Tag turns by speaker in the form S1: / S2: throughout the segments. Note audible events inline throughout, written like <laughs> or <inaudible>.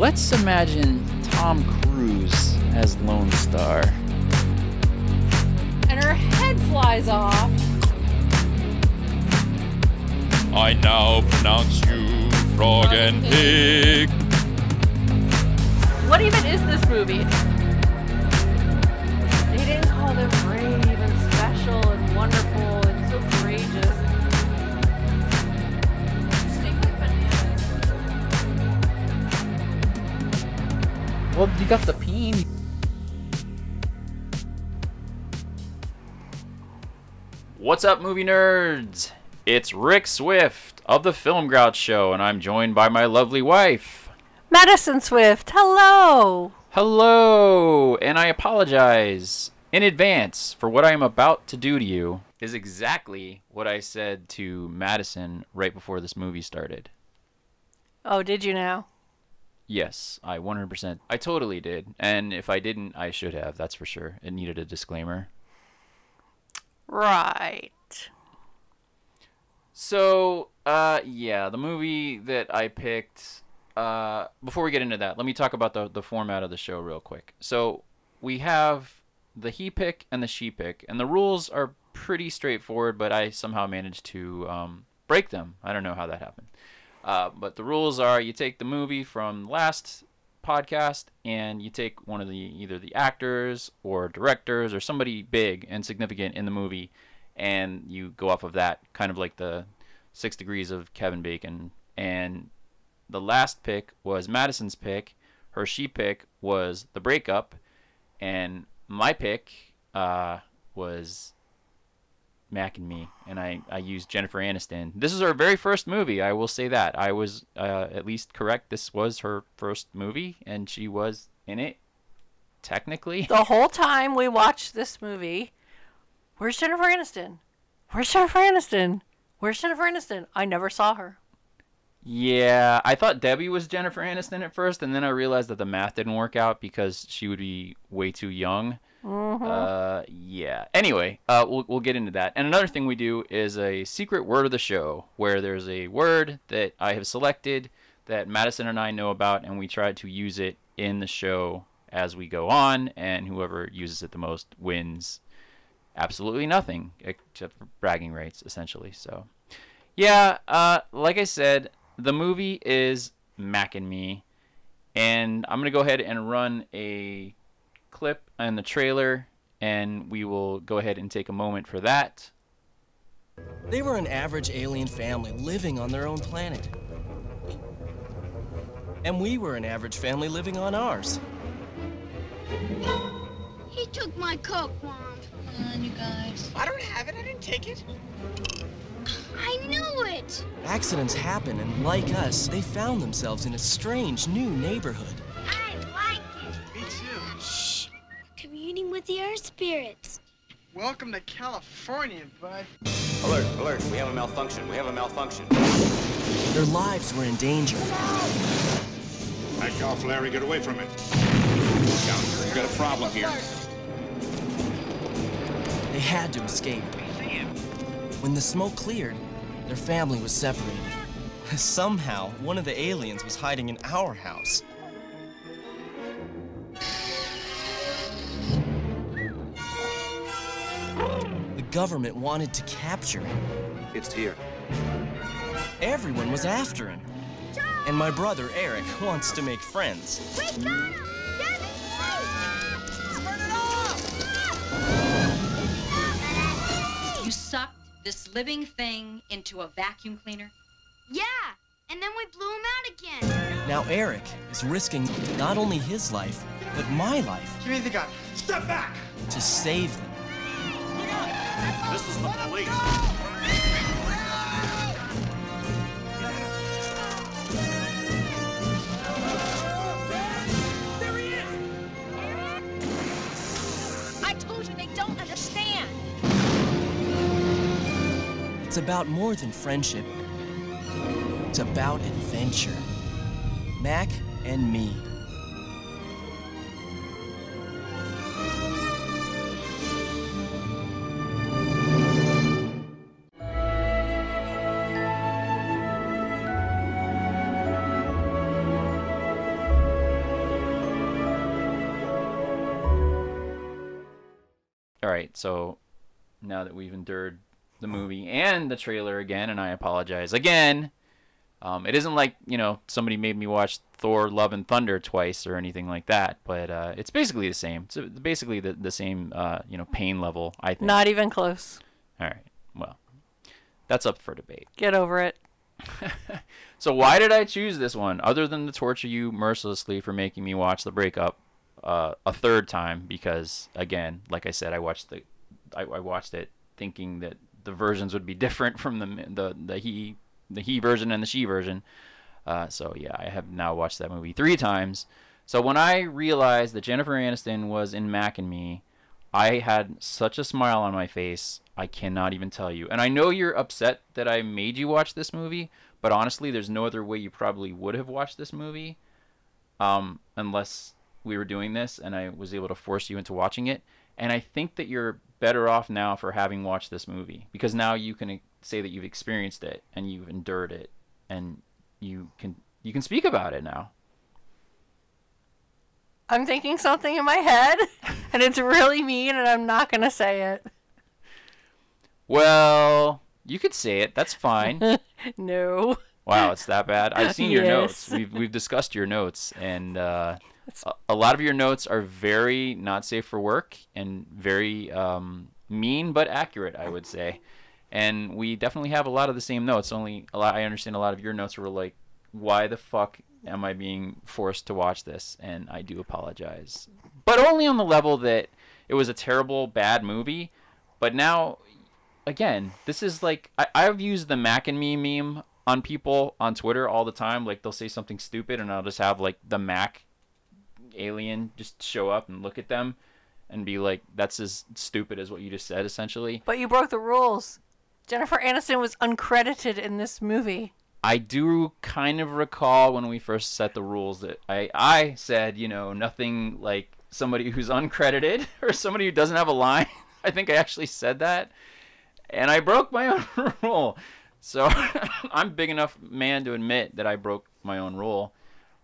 S1: let's imagine Tom Cruise as Lone Star.
S2: And her head flies off.
S3: I now pronounce you frog and pig.
S2: What even is this movie?
S1: Well, you got the peen. What's up, movie nerds? It's Rick Swift of the Film Grouch Show, and I'm joined by my lovely wife.
S2: Madison Swift, hello.
S1: Hello, and I apologize in advance for what I am about to do to you. Is exactly what I said to Madison right before this movie started.
S2: Oh, did you now?
S1: Yes, I 100%. I totally did. And if I didn't, I should have. That's for sure. It needed a disclaimer.
S2: Right.
S1: So, uh, yeah, the movie that I picked. Uh, before we get into that, let me talk about the the format of the show real quick. So we have the he pick and the she pick, and the rules are pretty straightforward, but I somehow managed to um, break them. I don't know how that happened. Uh, but the rules are: you take the movie from last podcast, and you take one of the either the actors or directors or somebody big and significant in the movie, and you go off of that, kind of like the Six Degrees of Kevin Bacon. And the last pick was Madison's pick. Her she pick was the breakup, and my pick uh, was Mac and Me, and I, I used Jennifer Aniston. This is her very first movie. I will say that I was uh, at least correct. This was her first movie, and she was in it. Technically,
S2: The whole time we watched this movie, where's Jennifer Aniston? Where's Jennifer Aniston? Where's Jennifer Aniston? I never saw her.
S1: Yeah, I thought Debbie was Jennifer Aniston at first, and then I realized that the math didn't work out because she would be way too young. Uh, yeah. Anyway, uh, we'll we'll get into that. And another thing we do is a secret word of the show, where there's a word that I have selected that Madison and I know about, and we try to use it in the show as we go on, and whoever uses it the most wins absolutely nothing except for bragging rights, essentially. So. Yeah, uh, like I said, the movie is Mac and Me, and I'm gonna go ahead and run a and the trailer, and we will go ahead and take a moment for that.
S4: They were an average alien family living on their own planet. And we were an average family living on ours.
S5: He took my Coke, Mom.
S6: Come on, you guys.
S7: I don't have it. I didn't take it.
S5: I knew it.
S4: Accidents happen, and like us, they found themselves in a strange new neighborhood.
S5: With the earth spirits.
S7: Welcome to California, bud.
S8: Alert, alert, we have a malfunction, we have a malfunction.
S4: Their lives were in danger.
S9: Back off, Larry. Get away from it.
S8: Down, we've got a problem here.
S4: They had to escape. When the smoke cleared, their family was separated. <laughs> Somehow, one of the aliens was hiding in our house. Government wanted to capture him.
S8: It's here.
S4: Everyone was after him. And my brother Eric wants to make friends.
S5: We got him. Debbie,
S6: You sucked this living thing into a vacuum cleaner?
S5: Yeah. And then we blew him out again.
S4: Now Eric is risking not only his life, but my life
S7: Give me the gun. Step back.
S4: to save them.
S9: This is the police.
S6: I told you they don't understand.
S4: It's about more than friendship. It's about adventure. Mac and me.
S1: Right. So now that we've endured the movie and the trailer again, and I apologize again. Um, it isn't like you know somebody made me watch Thor: Love and Thunder twice or anything like that, but uh, it's basically the same. It's basically the the same uh, you know pain level. I think.
S2: Not even close.
S1: All right. Well, that's up for debate.
S2: Get over it. <laughs>
S1: So why did I choose this one, other than to torture you mercilessly for making me watch the breakup uh, a third time? Because again, like I said, I watched the, I, I watched it thinking that the versions would be <laughs> different from the the the he the he version and the she version. Uh, so yeah, I have now watched that movie three times. So when I realized that Jennifer Aniston was in Mac and Me, I had such a smile on my face. I cannot even tell you. And I know you're upset that I made you watch this movie, but honestly, there's no other way you probably would have watched this movie, um, unless we were doing this and I was able to force you into watching it. And I think that you're better off now for having watched this movie because now you can say that you've experienced it and you've endured it and you can you can speak about it now.
S2: I'm thinking something in my head, <laughs> and it's really mean, and I'm not gonna say it.
S1: Well, you could say it. That's fine. <laughs>
S2: no.
S1: Wow, it's that bad. I've seen your <laughs> notes. We've we've discussed your notes, and uh, a, lot of your notes are very not safe for work and very um, mean but accurate, I would say. And we definitely have a lot of the same notes. Only a lot. I understand a lot of your notes were like, "Why the fuck am I being forced to watch this?" And I do apologize, but only on the level that it was a terrible, bad movie. But now again, this is like I, I've used the Mac and Me meme on people on Twitter all the time. Like they'll say something stupid, and I'll just have like the Mac alien just show up and look at them and be like, "That's as stupid as what you just said." Essentially,
S2: But you broke the rules. Jennifer Aniston was uncredited in this movie.
S1: I do kind of recall when we first set the rules that I I said, you know, nothing like somebody who's uncredited <laughs> or somebody who doesn't have a line. <laughs> I think I actually said that. And I broke my <laughs> own rule. So I'm big enough man to admit that I broke my own rule.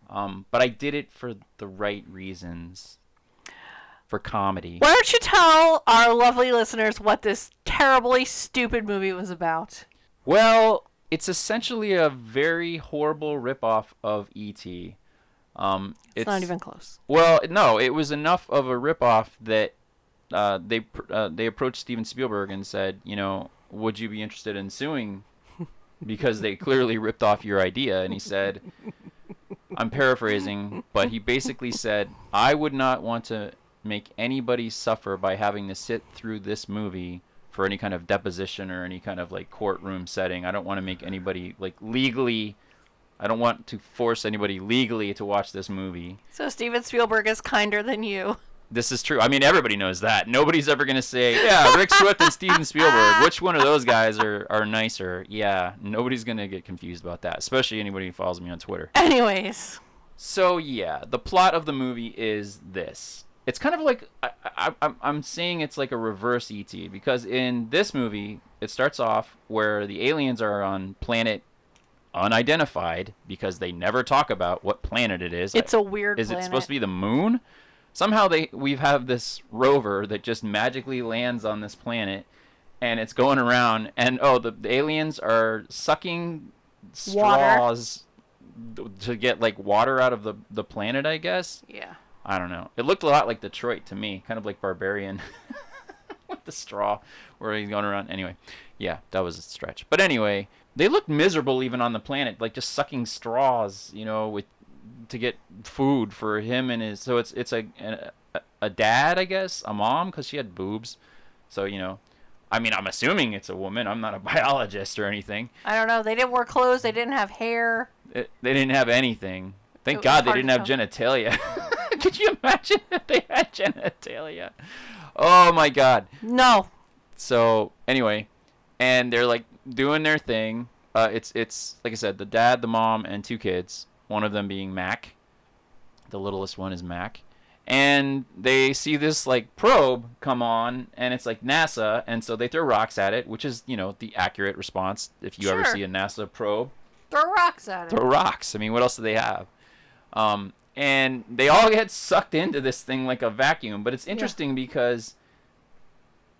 S1: Um, but I did it for the right reasons. For comedy.
S2: Why don't you tell our lovely listeners what this terribly stupid movie was about?
S1: Well, it's essentially a very horrible ripoff of E.T. Um,
S2: It's, not even close.
S1: Well, no, it was enough of a ripoff that uh, they pr- uh, they approached Steven Spielberg and said, you know, would you be interested in suing <laughs> because they clearly ripped off your idea? And he said, I'm paraphrasing, but he basically said, I would not want to make anybody suffer by having to sit through this movie for any kind of deposition or any kind of like courtroom setting. I don't want to make anybody like legally I don't want to force anybody legally to watch this movie.
S2: So Steven Spielberg is kinder than you.
S1: This is true. I mean, everybody knows that. Nobody's ever going to say, <laughs> yeah, Rick Swift and Steven Spielberg. Which one of those guys are, are nicer? Yeah, nobody's going to get confused about that, especially anybody who follows me on Twitter.
S2: Anyways,
S1: So, yeah, the plot of the movie is this. It's kind of like, I, I, I'm- I'm saying it's like a reverse ET, because in this movie, it starts off where the aliens are on planet unidentified because they never talk about what planet it is.
S2: it's a weird
S1: Is
S2: planet.
S1: it supposed to be the moon? Somehow they we have this rover that just magically lands on this planet, and it's going around. And oh, the, the aliens are sucking straws th- to get like water out of the the planet. I guess.
S2: Yeah.
S1: I don't know. It looked a lot like Detroit to me, kind of like Barbarian <laughs> with the straw where he's going around. Anyway, yeah, that was a stretch. But anyway, they looked miserable even on the planet, like just sucking straws, you know, with to get food for him and his. So it's it's a a, a dad, I guess, a mom, because she had boobs. So you know, I mean, I'm assuming it's a woman. I'm not a <laughs> biologist or anything.
S2: I don't know. They didn't wear clothes. They didn't have hair.
S1: It, they didn't have anything. Thank
S2: It
S1: God they didn't have genitalia. <laughs> Could you imagine if they had genitalia? Oh my God.
S2: No.
S1: So anyway, and they're like doing their thing. Uh, it's it's like I said, the dad, the mom, and two kids. One of them being Mac. The littlest one is Mac. And they see this like probe come on, and it's like NASA, and so they throw rocks at it, which is you know the accurate response if you ever see a NASA probe
S2: Throw rocks at it.
S1: throw rocks. I mean, what else do they have? Um, and they all get sucked into this thing like a vacuum. But it's interesting because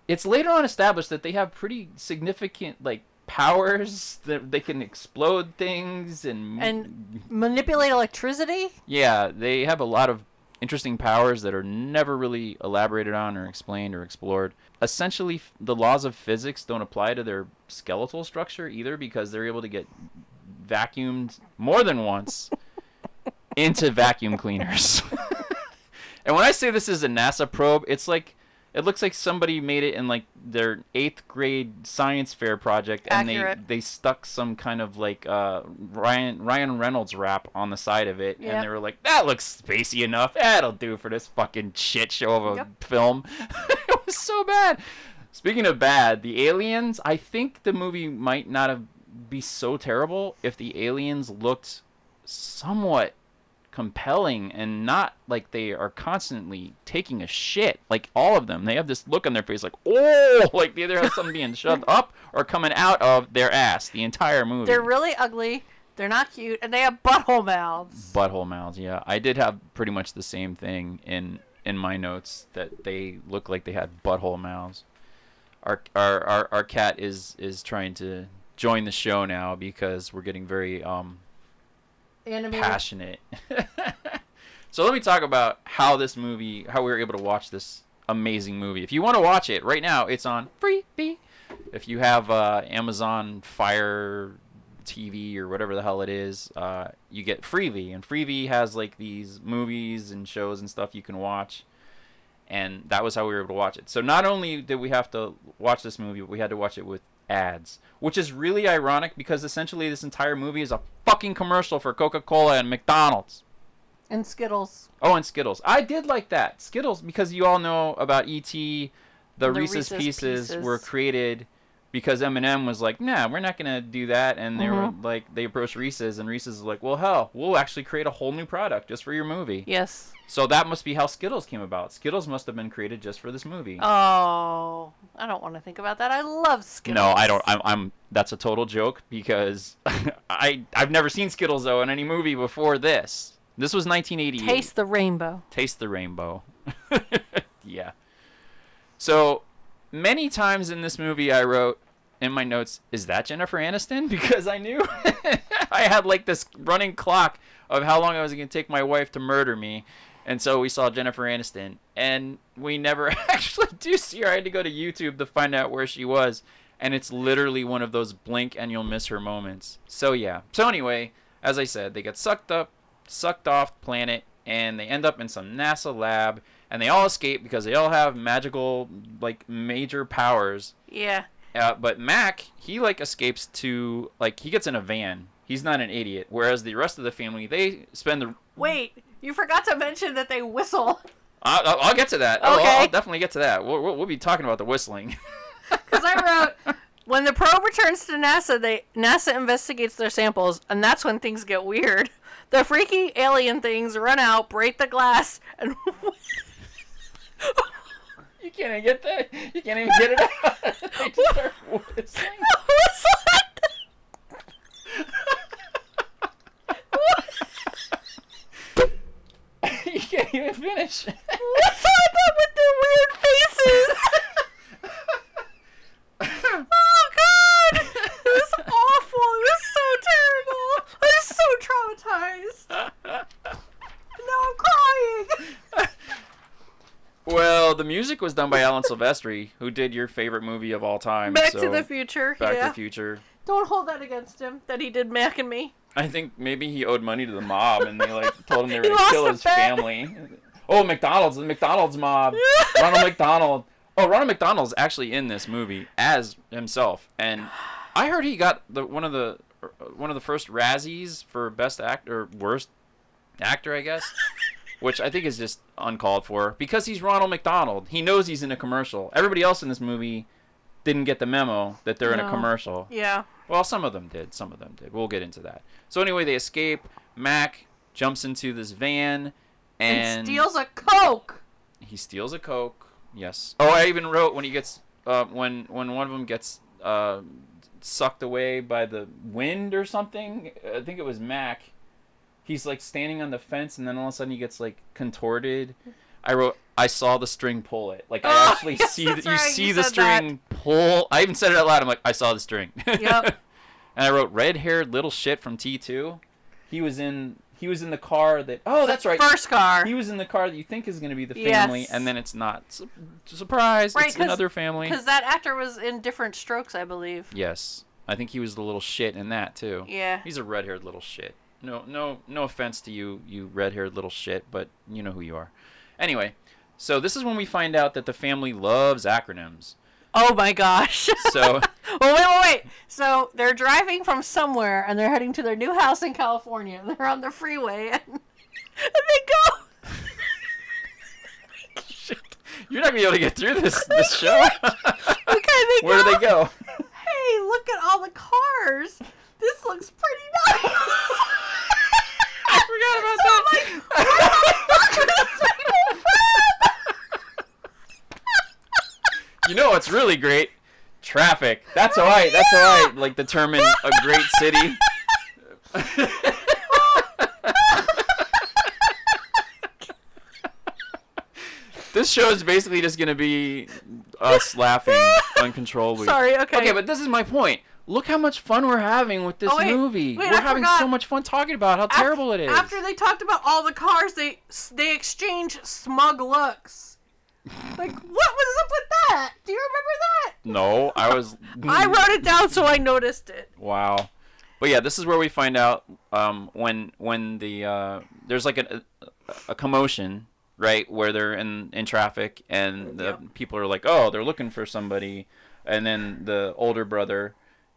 S1: it's later on established that they have pretty significant like powers that they can explode things and
S2: And manipulate electricity?
S1: yeah, they have a lot of interesting powers that are never really elaborated on or explained or explored. Essentially, the laws of physics don't apply to their skeletal structure either because they're able to get vacuumed more than once <laughs> into vacuum cleaners. <laughs> and when I say this is a NASA probe, it's like it looks like somebody made it in like their eighth grade science fair project, and
S2: Accurate.
S1: they they stuck some kind of like uh, Ryan Ryan Reynolds wrap on the side of it,
S2: Yep.
S1: and they were like, "That looks spacey enough. That'll do for this fucking shit show of a
S2: Yep.
S1: film." <laughs> it was so bad. Speaking of bad, the aliens. I think the movie might not have be so terrible if the aliens looked somewhat compelling and not like they are constantly taking a shit. Like all of them, they have this look on their face, like oh, <laughs> like they either have something being shoved <laughs> up or coming out of their ass the entire movie.
S2: They're really ugly. They're not cute, and they have butthole mouths.
S1: butthole mouths. Yeah, I did have pretty much the same thing in in my notes that they look like they had butthole mouths. Our our our, our cat is is trying to join the show now because we're getting very um
S2: Animated.
S1: passionate. <laughs> so let me talk about how this movie, how we were able to watch this amazing movie. If you want to watch it right now, it's on Freevee. If you have uh, Amazon Fire TV or whatever the hell it is, uh, you get Freevee, and Freevee has like these movies and shows and stuff you can watch. And that was how we were able to watch it. So not only did we have to watch this movie, but we had to watch it with ads, which is really ironic because essentially this entire movie is a fucking commercial for Coca-Cola and McDonald's.
S2: And Skittles.
S1: Oh, and Skittles. I did like that. Skittles because you all know about E.T. The,
S2: The
S1: Reese's,
S2: Reese's
S1: pieces,
S2: Pieces.
S1: were created because M&M was like, "Nah, we're not gonna do that," and they were
S2: Mhm.
S1: like, they approached Reese's, and Reese's was like, "Well, hell, we'll actually create a whole new product just for your movie."
S2: Yes.
S1: So that must be how Skittles came about. Skittles must have been created just for this movie.
S2: Oh, I don't want to think about that. I love Skittles.
S1: No, I don't. I'm, I'm. That's a total joke because <laughs> I I've never seen Skittles though in any movie before this. This was 1988.
S2: Taste the rainbow.
S1: Taste the rainbow. <laughs> yeah. So many times in this movie, I wrote in my notes, "Is that Jennifer Aniston?" <laughs> Because I knew <laughs> I had like this running clock of how long I was going to take my wife to murder me. And so we saw Jennifer Aniston, and we never <laughs> actually do see her. I had to go to YouTube to find out where she was, and it's literally one of those blink and you'll miss her moments. So yeah. So anyway, as I said, they get sucked up, sucked off planet, and they end up in some NASA lab, and they all escape because they all have magical, like major powers.
S2: Yeah.
S1: Uh, but Mac, he like escapes to like he gets in a van. He's not an idiot. Whereas the rest of the family, they spend the.
S2: Wait, you forgot to mention that they whistle.
S1: I'll, I'll- I'll get to that. Oh, I'll-
S2: Okay.
S1: I'll definitely get to that. We'll, we'll, we'll be talking about the whistling. <laughs>
S2: Because I wrote, when the probe returns to NASA, they NASA investigates their samples, and that's when things get weird. The freaky alien things run out, break the glass, and <laughs> <laughs>
S1: you can't even get that. You can't even get it out. <laughs> they just start whistling. <laughs> <laughs> you can't even finish.
S2: What's on them with their weird faces? oh god! It was awful. It was so terrible. I'm so traumatized. Now I'm crying.
S1: Well, the music was done by Alan <laughs> Silvestri, who did your favorite movie of all time.
S2: Back
S1: so
S2: to the Future.
S1: Back to the Future.
S2: Don't hold that against him that he did Mac and me.
S1: I think maybe he owed money to the mob, and they like told him they <laughs> were gonna kill his
S2: bet.
S1: family. Oh, McDonald's, the McDonald's mob, <laughs> Ronald McDonald. Oh, Ronald McDonald's actually in this movie as himself, and I heard he got the one of the one of the first Razzies for best actor, or worst actor, I guess. Which I think is just uncalled for because he's Ronald McDonald. He knows he's in a commercial. Everybody else in this movie didn't get the memo that they're in a commercial.
S2: Yeah.
S1: Well, some of them did. Some of them did. We'll get into that. So anyway, they escape. Mac jumps into this van and,
S2: And steals a Coke.
S1: he steals a coke. Yes. Oh, I even wrote when he gets uh, when when one of them gets uh, sucked away by the wind or something. I think it was Mac. He's like standing on the fence, and then all of a sudden he gets like contorted. I wrote I saw the string pull it. Like I
S2: Oh,
S1: actually
S2: yes,
S1: see the, you
S2: right,
S1: see
S2: you
S1: the
S2: said that.
S1: string pull. I even said it out loud. I'm like I saw the string.
S2: Yep. <laughs>
S1: and I wrote red-haired little shit from T2. He was in he was in the car that Oh, that's right.
S2: First car.
S1: He was in the car that you think is going to be the
S2: Yes.
S1: family and then it's not. Su- surprise,
S2: Right,
S1: it's another family.
S2: Because that actor was in Diff'rent Strokes, I believe.
S1: Yes. I think he was the little shit in that too.
S2: Yeah.
S1: He's a red-haired little shit. No, no, no offense to you, you red-haired little shit, but you know who you are. Anyway, so this is when we find out that the family loves acronyms.
S2: Oh my gosh.
S1: So <laughs>
S2: well, wait, wait, wait. So they're driving from somewhere and they're heading to their new house in California. <laughs> They're on the freeway and, <laughs> and they go.
S1: you're not gonna be able to get through this this show.
S2: Okay, they
S1: Where
S2: go.
S1: do they go?
S2: Hey, look at all the cars. This looks pretty nice. <laughs>
S1: I forgot about that. you know what's really great? Traffic. That's all right. That's how I like determine a great city. <laughs> this show is basically just gonna be us laughing <laughs> uncontrollably.
S2: Sorry, okay.
S1: Okay, but this is my point. Look how much fun we're having with this
S2: Oh, wait,
S1: movie.
S2: wait,
S1: we're
S2: I
S1: having
S2: forgot.
S1: so much fun talking about how terrible it is.
S2: After they talked about all the cars, they they exchange smug looks. <laughs> Like, what was up with that? Do you remember that?
S1: no, I was. <laughs>
S2: I wrote it down so I noticed it.
S1: Wow. But yeah, this is where we find out um, when when the uh, there's like a, a commotion, right, where they're in in traffic and the people are like, oh, they're looking for somebody, and then the older brother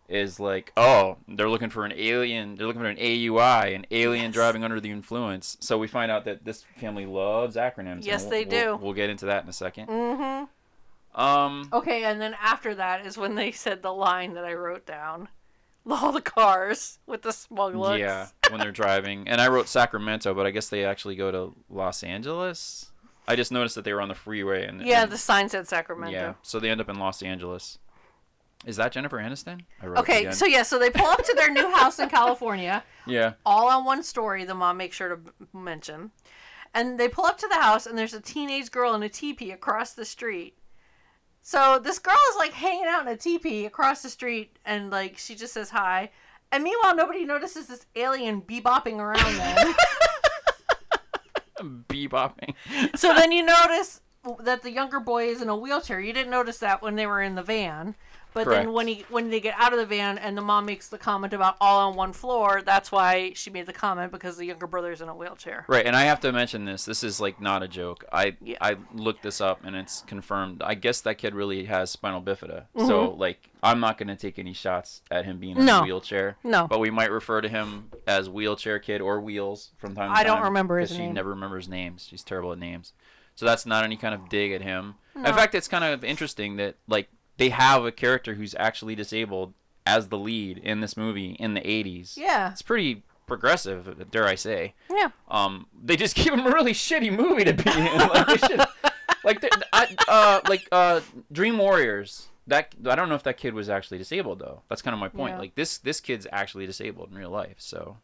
S1: is like, oh, they're looking for an alien. They're looking for an AUI, an alien driving under the influence. So we find out that this family loves acronyms.
S2: Yes,
S1: we'll-
S2: they
S1: we'll-
S2: do.
S1: We'll get into that in a second.
S2: Mm-hmm.
S1: Um.
S2: Okay, and then after that is when they said the line that I wrote down. <laughs> All the cars with the smug looks.
S1: Yeah, when they're driving. And I wrote Sacramento, but I guess they actually go to Los Angeles. I just noticed that they were on the freeway and
S2: Yeah,
S1: and-
S2: the sign said Sacramento.
S1: yeah, so they end up in Los Angeles. Is that Jennifer Aniston? I wrote
S2: Okay, so yeah, so they pull up to their new <laughs> house in California.
S1: yeah,
S2: all on one story the mom makes sure to mention. And they pull up to the house and there's a teenage girl in a teepee across the street. So this girl is like hanging out in a teepee across the street and like she just says hi. And meanwhile nobody notices this alien bebopping around them. <laughs>
S1: Bebopping.
S2: so then you notice that the younger boy is in a wheelchair. You didn't notice that when they were in the van but
S1: Correct.
S2: then when he when they get out of the van and the mom makes the comment about all on one floor that's why she made the comment because the younger brother's in a wheelchair
S1: Right, and I have to mention this. This is like not a joke. I
S2: Yeah.
S1: I looked this up and it's confirmed. I guess that kid really has spinal bifida. So like I'm not gonna take any shots at him being in
S2: Mm-hmm. No.
S1: a wheelchair.
S2: No.
S1: But we might refer to him as wheelchair kid or wheels from time to
S2: I don't
S1: time,
S2: remember his
S1: She
S2: name.
S1: never remembers names. She's terrible at names. So that's not any kind of dig at him.
S2: No.
S1: In fact, it's kind of interesting that like they have a character who's actually disabled as the lead in this movie in the 80s.
S2: Yeah.
S1: It's pretty progressive, dare I say.
S2: Yeah.
S1: Um, they just <laughs> give him a really shitty movie to be in. Like, should, like, I, uh, like, uh, Dream Warriors. That I don't know if that kid was actually disabled though. That's kind of my point.
S2: Yeah.
S1: Like this, this kid's actually disabled in real life. So,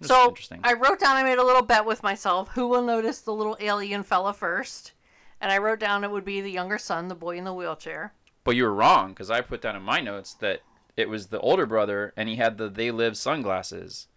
S2: So
S1: interesting.
S2: I wrote down. I made a little bet with myself. Who will notice the little alien fella first? And I wrote down it would be the younger son, the boy in the wheelchair.
S1: But you were wrong because I put down in my notes that it was the older brother and he had the They Live sunglasses.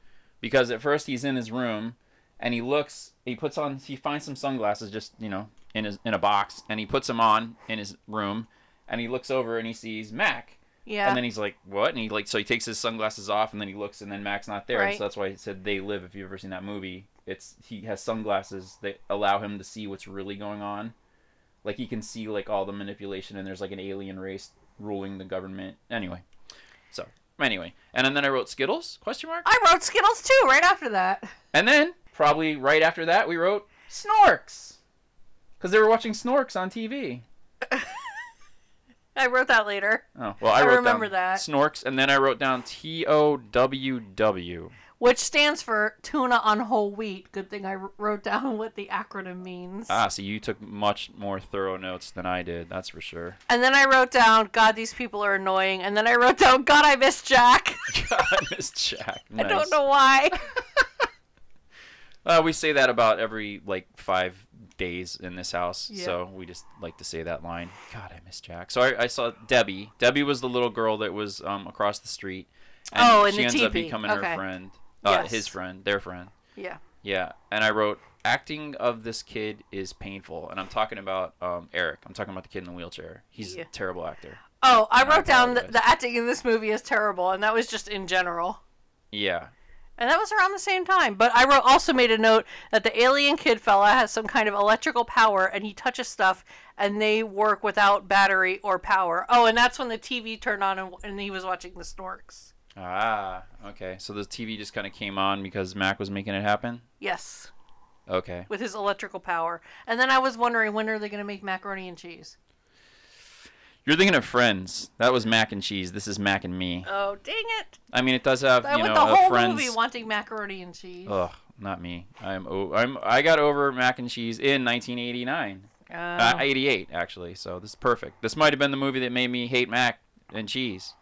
S1: Because at first he's in his room and he looks, he puts on, he finds some sunglasses just, you know, in his in a box and he puts them on in his room and he looks over and he sees Mac.
S2: Yeah.
S1: And then he's like, "What?" And he like, so he takes his sunglasses off, and then he looks, and then Mac's not there.
S2: Right.
S1: So that's why he said "They Live." If you've ever seen that movie, it's he has sunglasses that allow him to see what's really going on. Like you can see like all the manipulation, and there's like an alien race ruling the government. Anyway, so anyway, and then I wrote Skittles question mark,
S2: I wrote Skittles too. Right after that.
S1: and then probably right after that we wrote Snorks, because they were watching Snorks on TV. <laughs>
S2: I wrote that later.
S1: Oh well, I,
S2: I
S1: wrote
S2: remember
S1: down
S2: that.
S1: Snorks, and then I wrote down T O W W.
S2: Which stands for tuna on whole wheat. Good thing I wrote down <laughs> what the acronym means.
S1: Ah, so you took much more thorough notes than I did. That's for sure.
S2: and then I wrote down, God, these people are annoying. And then I wrote down, God, I miss Jack. <laughs>
S1: God, I missed Jack. <laughs>
S2: I don't know why.
S1: Uh, we say that about every like five days in this house,
S2: Yeah.
S1: so we just like to say that line. God, I miss Jack. So I, I saw Debbie. Debbie was the little girl that was um, across the street. And
S2: Oh, in
S1: she ends up becoming
S2: Okay.
S1: her friend. Uh,
S2: Yes.
S1: His friend, their friend.
S2: Yeah.
S1: Yeah, and I wrote acting of this kid is painful, and I'm talking about um, Eric. I'm talking about the kid in the wheelchair. He's
S2: Yeah.
S1: a terrible actor.
S2: Oh, I
S1: I
S2: wrote down that the acting in this movie is terrible, and that was just in general.
S1: Yeah,
S2: And that was around the same time. But I wrote also made a note that the alien kid fella has some kind of electrical power and he touches stuff and they work without battery or power. Oh, and that's when the TV turned on and, and he was watching the Snorks.
S1: Ah, okay. So the TV just kind of came on because Mac was making it happen.
S2: Yes,
S1: Okay.
S2: with his electrical power. And then I was wondering when are they going to make macaroni and cheese?
S1: You're thinking of Friends. That was Mac and Cheese. This is Mac and Me.
S2: Oh, dang it.
S1: I mean, it does have
S2: I
S1: you
S2: went
S1: know
S2: the
S1: a
S2: whole
S1: Friends.
S2: movie wanting macaroni and cheese.
S1: Ugh, not me. I'm o- I'm I got over Mac and Cheese in 1989.
S2: Oh.
S1: Uh, 88 actually. So this is perfect. This might have been the movie that made me hate Mac and Cheese.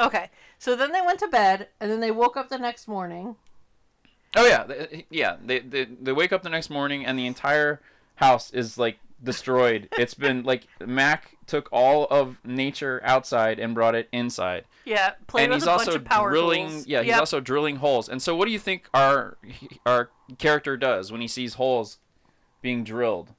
S2: Okay, so then they went to bed and then they woke up the next morning.
S1: Oh yeah, yeah. They, they they wake up the next morning and the entire house is like destroyed. <laughs> it's been like Mac took all of nature outside and brought it inside.
S2: Yeah, played
S1: and
S2: with
S1: he's
S2: a
S1: also
S2: bunch of power
S1: drilling.
S2: tools.
S1: Yeah, he's
S2: Yep.
S1: also drilling holes. And so, what do you think our our character does when he sees holes being drilled?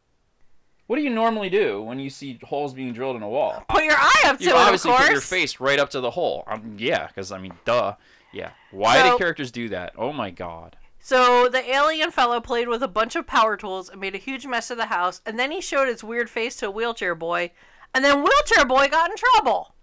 S1: What do you normally do when you see holes being drilled in a wall?
S2: Put your eye up to
S1: You
S2: it, of
S1: obviously put your face right up to the hole. Um, yeah, because I mean, duh. Yeah. Why
S2: So-
S1: do characters do that? Oh my god.
S2: So the alien fellow played with a bunch of power tools and made a huge mess of the house, and then he showed his weird face to a wheelchair boy, and then wheelchair boy got in trouble.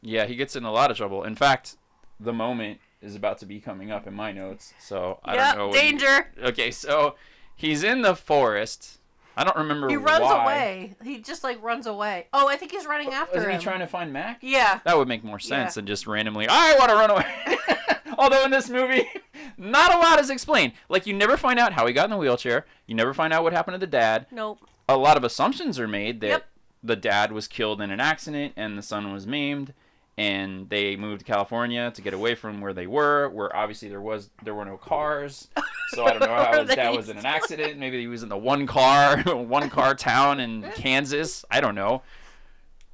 S1: Yeah, he gets in a lot of trouble. In fact, the moment is about to be coming up in my notes. So I
S2: Yep,
S1: don't know.
S2: danger.
S1: okay, so he's in the forest. I don't remember
S2: He runs
S1: why.
S2: away. He just like runs away. Oh, I think he's running oh, after
S1: Isn't
S2: him.
S1: he trying to find Mac?
S2: Yeah.
S1: That would make more sense
S2: Yeah.
S1: than just randomly, I want to run away. <laughs> Although in this movie, <laughs> not a lot is explained. Like, you never find out how he got in the wheelchair. You never find out what happened to the dad.
S2: Nope.
S1: A lot of assumptions are made that
S2: Yep.
S1: the dad was killed in an accident and the son was maimed. And they moved to California to get away from where they were, where obviously there was there were no cars. So I don't know <laughs> how his dad was in an accident. Maybe he was in the one car <laughs> one car town in Kansas. I don't know.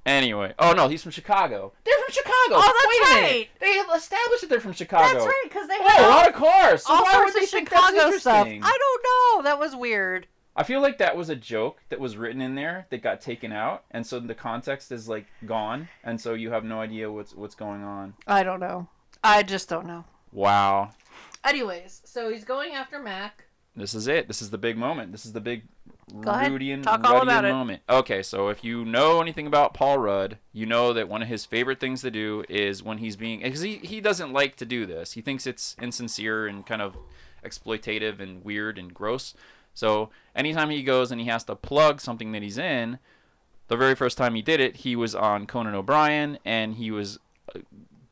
S1: Anyway, oh no, he's from Chicago. They're from Chicago.
S2: Oh, that's
S1: Wait a minute.
S2: right.
S1: They established that they're from Chicago.
S2: That's right, because they
S1: Oh,
S2: had
S1: a lot of cars. So
S2: all
S1: why
S2: sorts
S1: would they
S2: of Chicago stuff. I don't know. That was weird.
S1: I feel like that was a joke that was written in there that got taken out, and so the context is like gone, and so you have no idea what's what's going on.
S2: I don't know. I just don't know.
S1: Wow,
S2: Anyways, so he's going after Mac.
S1: this is it. This is the big moment. This is the big
S2: Go ahead.
S1: Rudian,
S2: Talk all about
S1: Ruddian
S2: it.
S1: moment. Okay, so if you know anything about Paul Rudd, you know that one of his favorite things to do is when he's being because he he doesn't like to do this. He thinks it's insincere and kind of exploitative and weird and gross. So anytime he goes and he has to plug something that he's in, the very first time he did it, he was on Conan O'Brien and he was uh,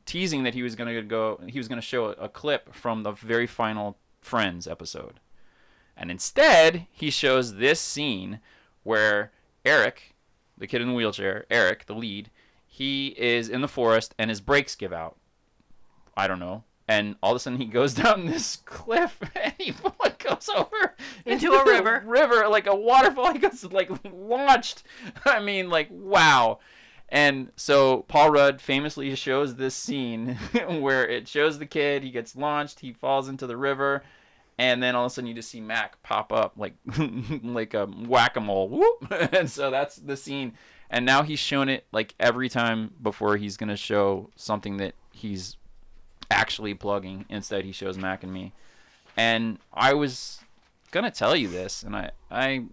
S1: teasing that he was going to go he was going to show a, a clip from the very final Friends episode. And instead, he shows this scene where Eric, the kid in the wheelchair, Eric, the lead, he is in the forest and his brakes give out. I don't know. And all of a sudden he goes <laughs> down this cliff <laughs> and he like, goes over
S2: Into a river. <laughs>
S1: river like a waterfall. He gets like launched. I mean, like wow. And so Paul Rudd famously shows this scene where it shows the kid, he gets launched, he falls into the river, and then all of a sudden you just see Mac pop up like like a whack-a-mole. Whoop! and so that's the scene. And now he's shown it like every time before he's gonna show something that he's actually plugging. Instead, he shows Mac and me. And I was gonna tell you this, and I I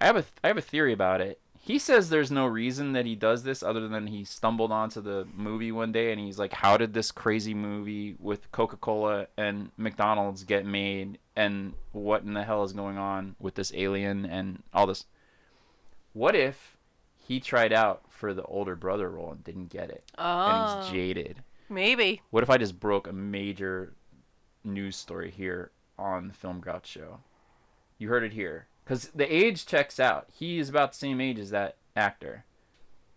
S1: I have a I have a theory about it. He says there's no reason that he does this other than he stumbled onto the movie one day and he's like, how did this crazy movie with Coca-Cola and McDonald's get made? And what in the hell is going on with this alien and all this? What if he tried out for the older brother role and didn't get it? And
S2: Oh.
S1: he's jaded.
S2: Maybe.
S1: What if I just broke a major news story here on the Film Grouch show? You heard it here. Because the age checks out. He is about the same age as that actor.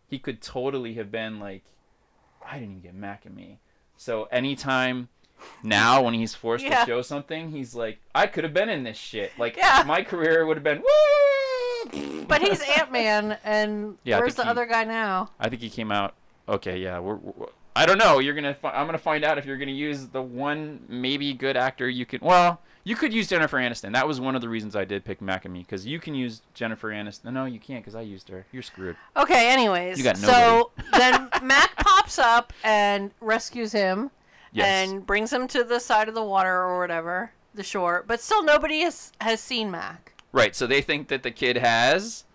S1: He could totally have been like, I didn't even get Mac and me. So anytime now when he's forced
S2: Yeah.
S1: to show something, he's like, I could have been in this shit. Like
S2: Yeah.
S1: my career would have been woo.
S2: But he's <laughs> Ant Man, and
S1: Yeah,
S2: where's the
S1: he-
S2: other guy now?
S1: I think he came out. Okay, yeah. We're, we're, I don't know. You're gonna. Fi- I'm gonna find out if you're gonna use the one maybe good actor you could. Well, you could use Jennifer Aniston. That was one of the reasons I did pick Mac and Me because you can use Jennifer Aniston. No, you can't because I used her. You're screwed.
S2: Okay, anyways.
S1: You got
S2: so <laughs> then Mac pops up and rescues him
S1: Yes.
S2: and brings him to the side of the water or whatever, the shore. But still, nobody has, has seen Mac.
S1: Right. So they think that the kid has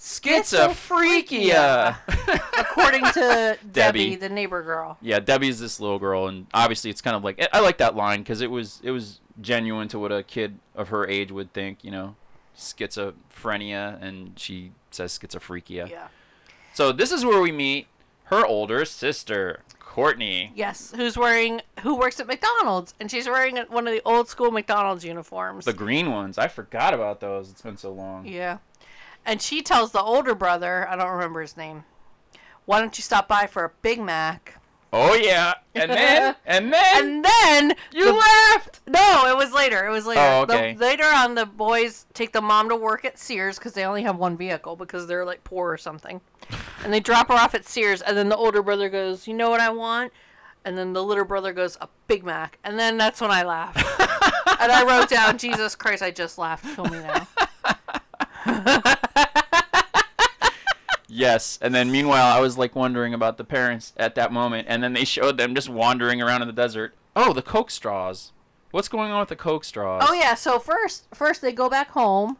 S2: Schizophrenia. <laughs> According to <laughs> Debbie,
S1: Debbie.
S2: the neighbor girl.
S1: yeah, Debbie's this little girl, and obviously it's kind of like I- I like that line because it was it was genuine to what a kid of her age would think. You know, schizophrenia, and she says schizophrenia.
S2: Yeah.
S1: So this is where we meet her older sister, Courtney.
S2: Yes, who's wearing who works at McDonald's, and she's wearing one of the old school McDonald's uniforms.
S1: The green ones. I forgot about those. It's been so long.
S2: Yeah. And she tells the older brother, I don't remember his name, why don't you stop by for a Big Mac?
S1: Oh yeah. And then <laughs> and then
S2: And then
S1: you
S2: the-
S1: left.
S2: No, it was later. It was later.
S1: Oh,
S2: The-
S1: okay.
S2: later on, the boys take the mom to work at Sears because they only have one vehicle because they're like poor or something, <laughs> and they drop her off at Sears. And then the older brother goes, "You know what I want?" And then the little brother goes, "A Big Mac." And then that's when I laughed, <laughs> and I wrote down, "Jesus Christ, I just laughed. Kill me now."
S1: Yes. And then meanwhile, I was like wondering about the parents at that moment, and then they showed them just wandering around in the desert. Oh, the Coke straws. What's going on with the Coke straws?
S2: Oh yeah. So first, first they go back home.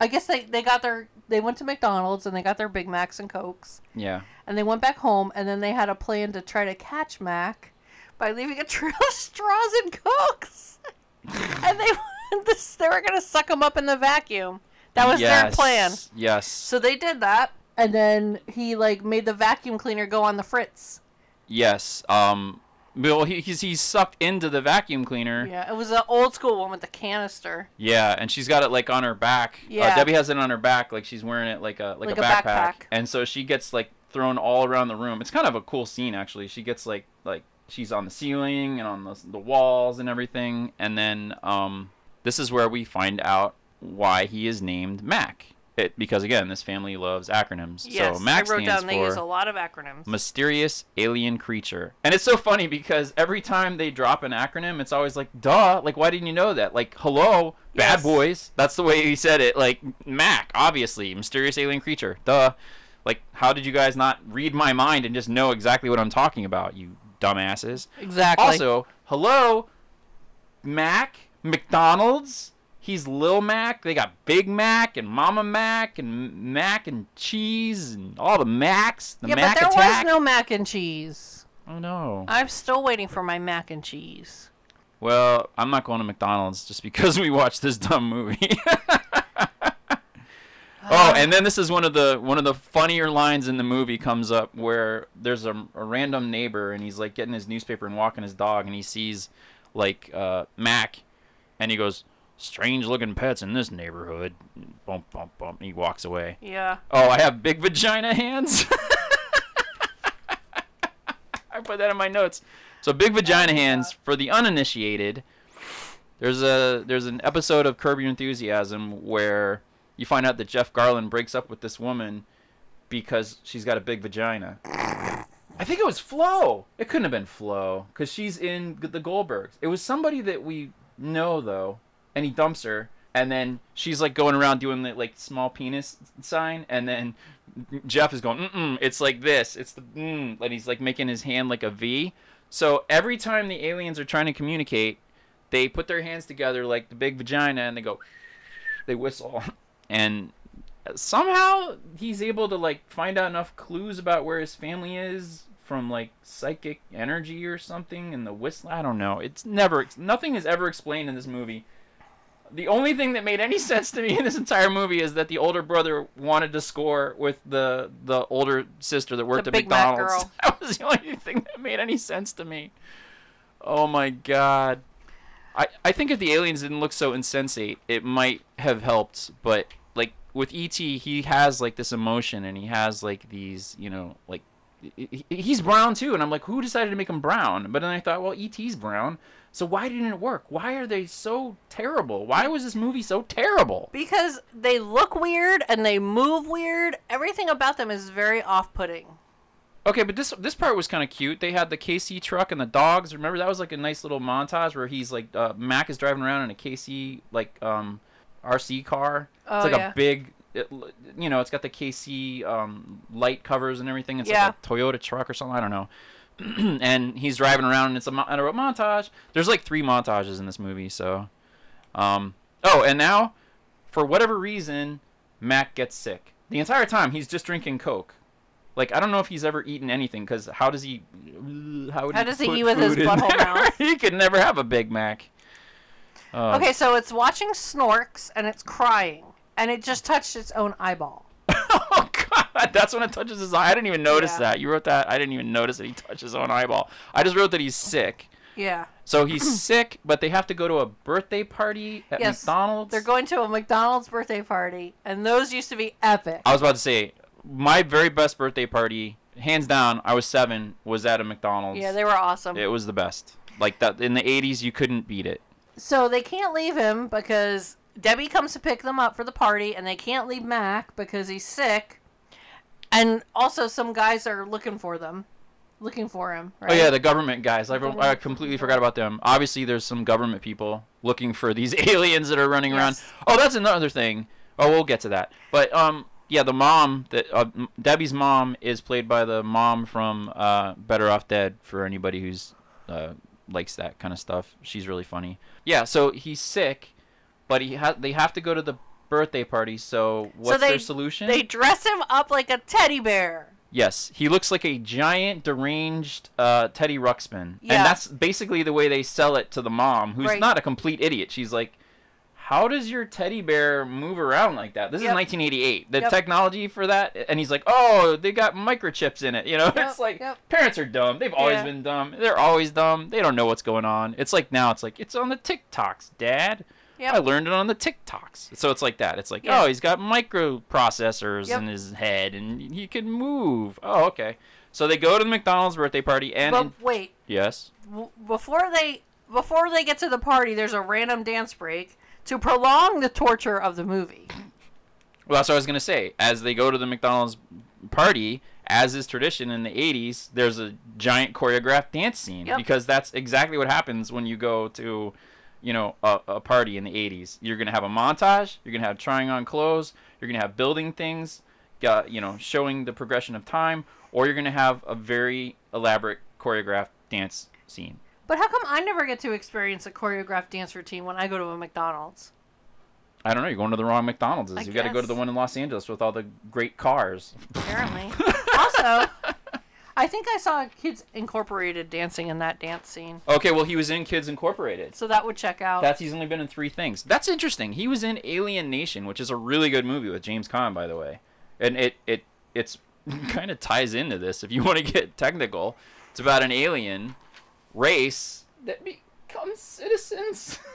S2: I guess they they got their they went to McDonald's and they got their Big Macs and Cokes.
S1: Yeah.
S2: and they went back home and then they had a plan to try to catch Mac by leaving a <laughs> trail of straws and cokes. <laughs> and they <laughs> this, they were gonna suck him up in the vacuum. That was their
S1: Yes,
S2: plan.
S1: Yes.
S2: So they did that, and then he like made the vacuum cleaner go on the fritz.
S1: Yes. Um. Well, he, he's he's sucked into the vacuum cleaner.
S2: Yeah, it was an old school one with the canister.
S1: Yeah, and she's got it like on her back.
S2: Yeah.
S1: Uh, Debbie has it on her back, like she's wearing it like a like,
S2: Like
S1: a,
S2: a
S1: backpack.
S2: backpack.
S1: And so she gets like thrown all around the room. It's kind of a cool scene actually. She gets like like she's on the ceiling and on the the walls and everything. And then um, this is where we find out why he is named Mac. It because again, this family loves acronyms.
S2: Yes,
S1: so Mac
S2: I wrote down they use a lot of acronyms.
S1: mysterious alien creature. And it's so funny because every time they drop an acronym, it's always like, duh, like, why didn't you know that? Like, hello, bad boys. That's the way he said it. Like, Mac, obviously, mysterious alien creature. Duh. Like, how did you guys not read my mind and just know exactly what I'm talking about, you dumbasses?
S2: Exactly.
S1: Also, hello, Mac, McDonald's. He's Lil Mac. They got Big Mac and Mama Mac and Mac and cheese and all the Macs. The
S2: yeah,
S1: Mac
S2: but there
S1: attack.
S2: was no mac and cheese.
S1: Oh no.
S2: I'm still waiting for my mac and cheese.
S1: Well, I'm not going to McDonald's just because we watched this dumb movie. <laughs> oh, and then this is one of the one of the funnier lines in the movie comes up where there's a, a random neighbor and he's like getting his newspaper and walking his dog and he sees like uh, Mac and he goes, "Strange looking pets in this neighborhood." Bump bump bump. He walks away.
S2: Yeah.
S1: Oh, I have big vagina hands. <laughs> I put that in my notes. So big vagina oh hands for the uninitiated. There's a there's an episode of Curb Your Enthusiasm where you find out that Jeff Garlin breaks up with this woman because she's got a big vagina. I think it was Flo. It couldn't have been Flo because she's in the Goldbergs. It was somebody that we know though, and he dumps her, and then she's like going around doing the like small penis sign, and then Jeff is going, mm mm, it's like this, it's the mm, and he's like making his hand like a V. So every time the aliens are trying to communicate, they put their hands together like the big vagina, and they go, <sniffs> they whistle, <laughs> and somehow he's able to like find out enough clues about where his family is from like psychic energy or something and the whistle i don't know. It's never nothing is ever explained in this movie the only thing that made any <laughs> sense to me in this entire movie is that the older brother wanted to score with the the older sister that worked
S2: The
S1: at
S2: Big
S1: McDonald's. <laughs> That was the only thing that made any sense to me. Oh my god. I, I think if the aliens didn't look so insensate, it might have helped. But like with ET, he has like this emotion, and he has like these, you know, like he's brown too, and I'm like, who decided to make him brown? But then I thought, well, E.T.'s brown, so why didn't it work? Why are they so terrible? Why was this movie so terrible?
S2: Because they look weird and they move weird. Everything about them is very off-putting.
S1: Okay, but this this part was kind of cute. They had the KC truck and the dogs. Remember that was like a nice little montage where he's like uh, Mac is driving around in a KC like um RC car.
S2: Oh,
S1: it's like
S2: yeah.
S1: a big it, you know, it's got the KC um light covers and everything. It's
S2: Yeah.
S1: like a Toyota truck or something, I don't know. <clears throat> and he's driving around and it's a, mo- a montage. There's like three montages in this movie, so um oh, and now for whatever reason Mac gets sick. The entire time he's just drinking Coke. Like I don't know if he's ever eaten anything because how does he? How, would
S2: How does he eat with his butthole mouth? <laughs>
S1: he could never have a Big Mac. Uh,
S2: Okay, so it's watching Snorks and it's crying, and it just touched its own eyeball. <laughs>
S1: that's when it touches his eye. I didn't even notice
S2: Yeah.
S1: that. You wrote that. I didn't even notice that he touched his own eyeball. I just wrote that he's sick.
S2: Yeah.
S1: So he's <clears throat> sick, but they have to go to a birthday party at
S2: Yes.
S1: McDonald's.
S2: They're going to a McDonald's birthday party, and those used to be epic.
S1: I was about to say my very best birthday party, hands down. I was seven. Was at a McDonald's.
S2: Yeah, they were awesome.
S1: It was the best. Like that in the '80s, you couldn't beat it.
S2: So they can't leave him because Debbie comes to pick them up for the party, and they can't leave Mac because he's sick. And also, some guys are looking for them, looking for him. Right?
S1: Oh yeah, the government guys. I, I completely forgot about them. Obviously, there's some government people looking for these <laughs> aliens that are running around. Oh, that's another thing. Oh, we'll get to that. But um, yeah, the mom that uh, Debbie's mom is played by the mom from uh, Better Off Dead. For anybody who's uh, likes that kind of stuff, she's really funny. Yeah, so he's sick, but he ha- they have to go to the birthday party. So what's
S2: they,
S1: their solution?
S2: They dress him up like a teddy bear.
S1: Yes, he looks like a giant, deranged uh, Teddy Ruxpin,
S2: Yeah.
S1: and that's basically the way they sell it to the mom, who's
S2: Right.
S1: not a complete idiot. She's like, "How does your teddy bear move around like that?" This
S2: Yep.
S1: is 1988. The
S2: Yep.
S1: technology for that, and he's like, "Oh, they got microchips in it." You know, <laughs>
S2: Yep,
S1: it's like parents are dumb. They've always
S2: Yeah.
S1: been dumb. They're always dumb. They don't know what's going on. It's like now, it's like it's on the TikToks, Dad.
S2: Yep.
S1: I learned it on the TikToks. So it's like that. It's like,
S2: Yeah.
S1: oh, he's got microprocessors
S2: Yep.
S1: in his head and he can move. Oh, okay. So they go to the McDonald's birthday party and
S2: But wait,
S1: yes.
S2: w- before they before they get to the party, there's a random dance break to prolong the torture of the movie.
S1: Well, that's what I was gonna say. As they go to the McDonald's party, as is tradition in the '80s, there's a giant choreographed dance scene
S2: Yep.
S1: because that's exactly what happens when you go to, you know, a, a party in the '80s. You're gonna have a montage. You're gonna have trying on clothes. You're gonna have building things, got you know, showing the progression of time, or you're gonna have a very elaborate choreographed dance scene.
S2: But how come I never get to experience a choreographed dance routine when I go to a McDonald's?
S1: I don't know. You're going to the wrong McDonald's.
S2: I
S1: You got to go to the one in Los Angeles with all the great cars.
S2: Apparently. <laughs> also, I think I saw kids incorporated dancing in that dance scene,
S1: Okay, well, he was in Kids Incorporated.
S2: so that would check out.
S1: That's he's only been in three things. That's interesting. He was in Alien Nation, which is a really good movie with James Caan, by the way, and it it it's <laughs> kind of ties into this if you want to get technical. It's about an alien race that becomes citizens. <laughs>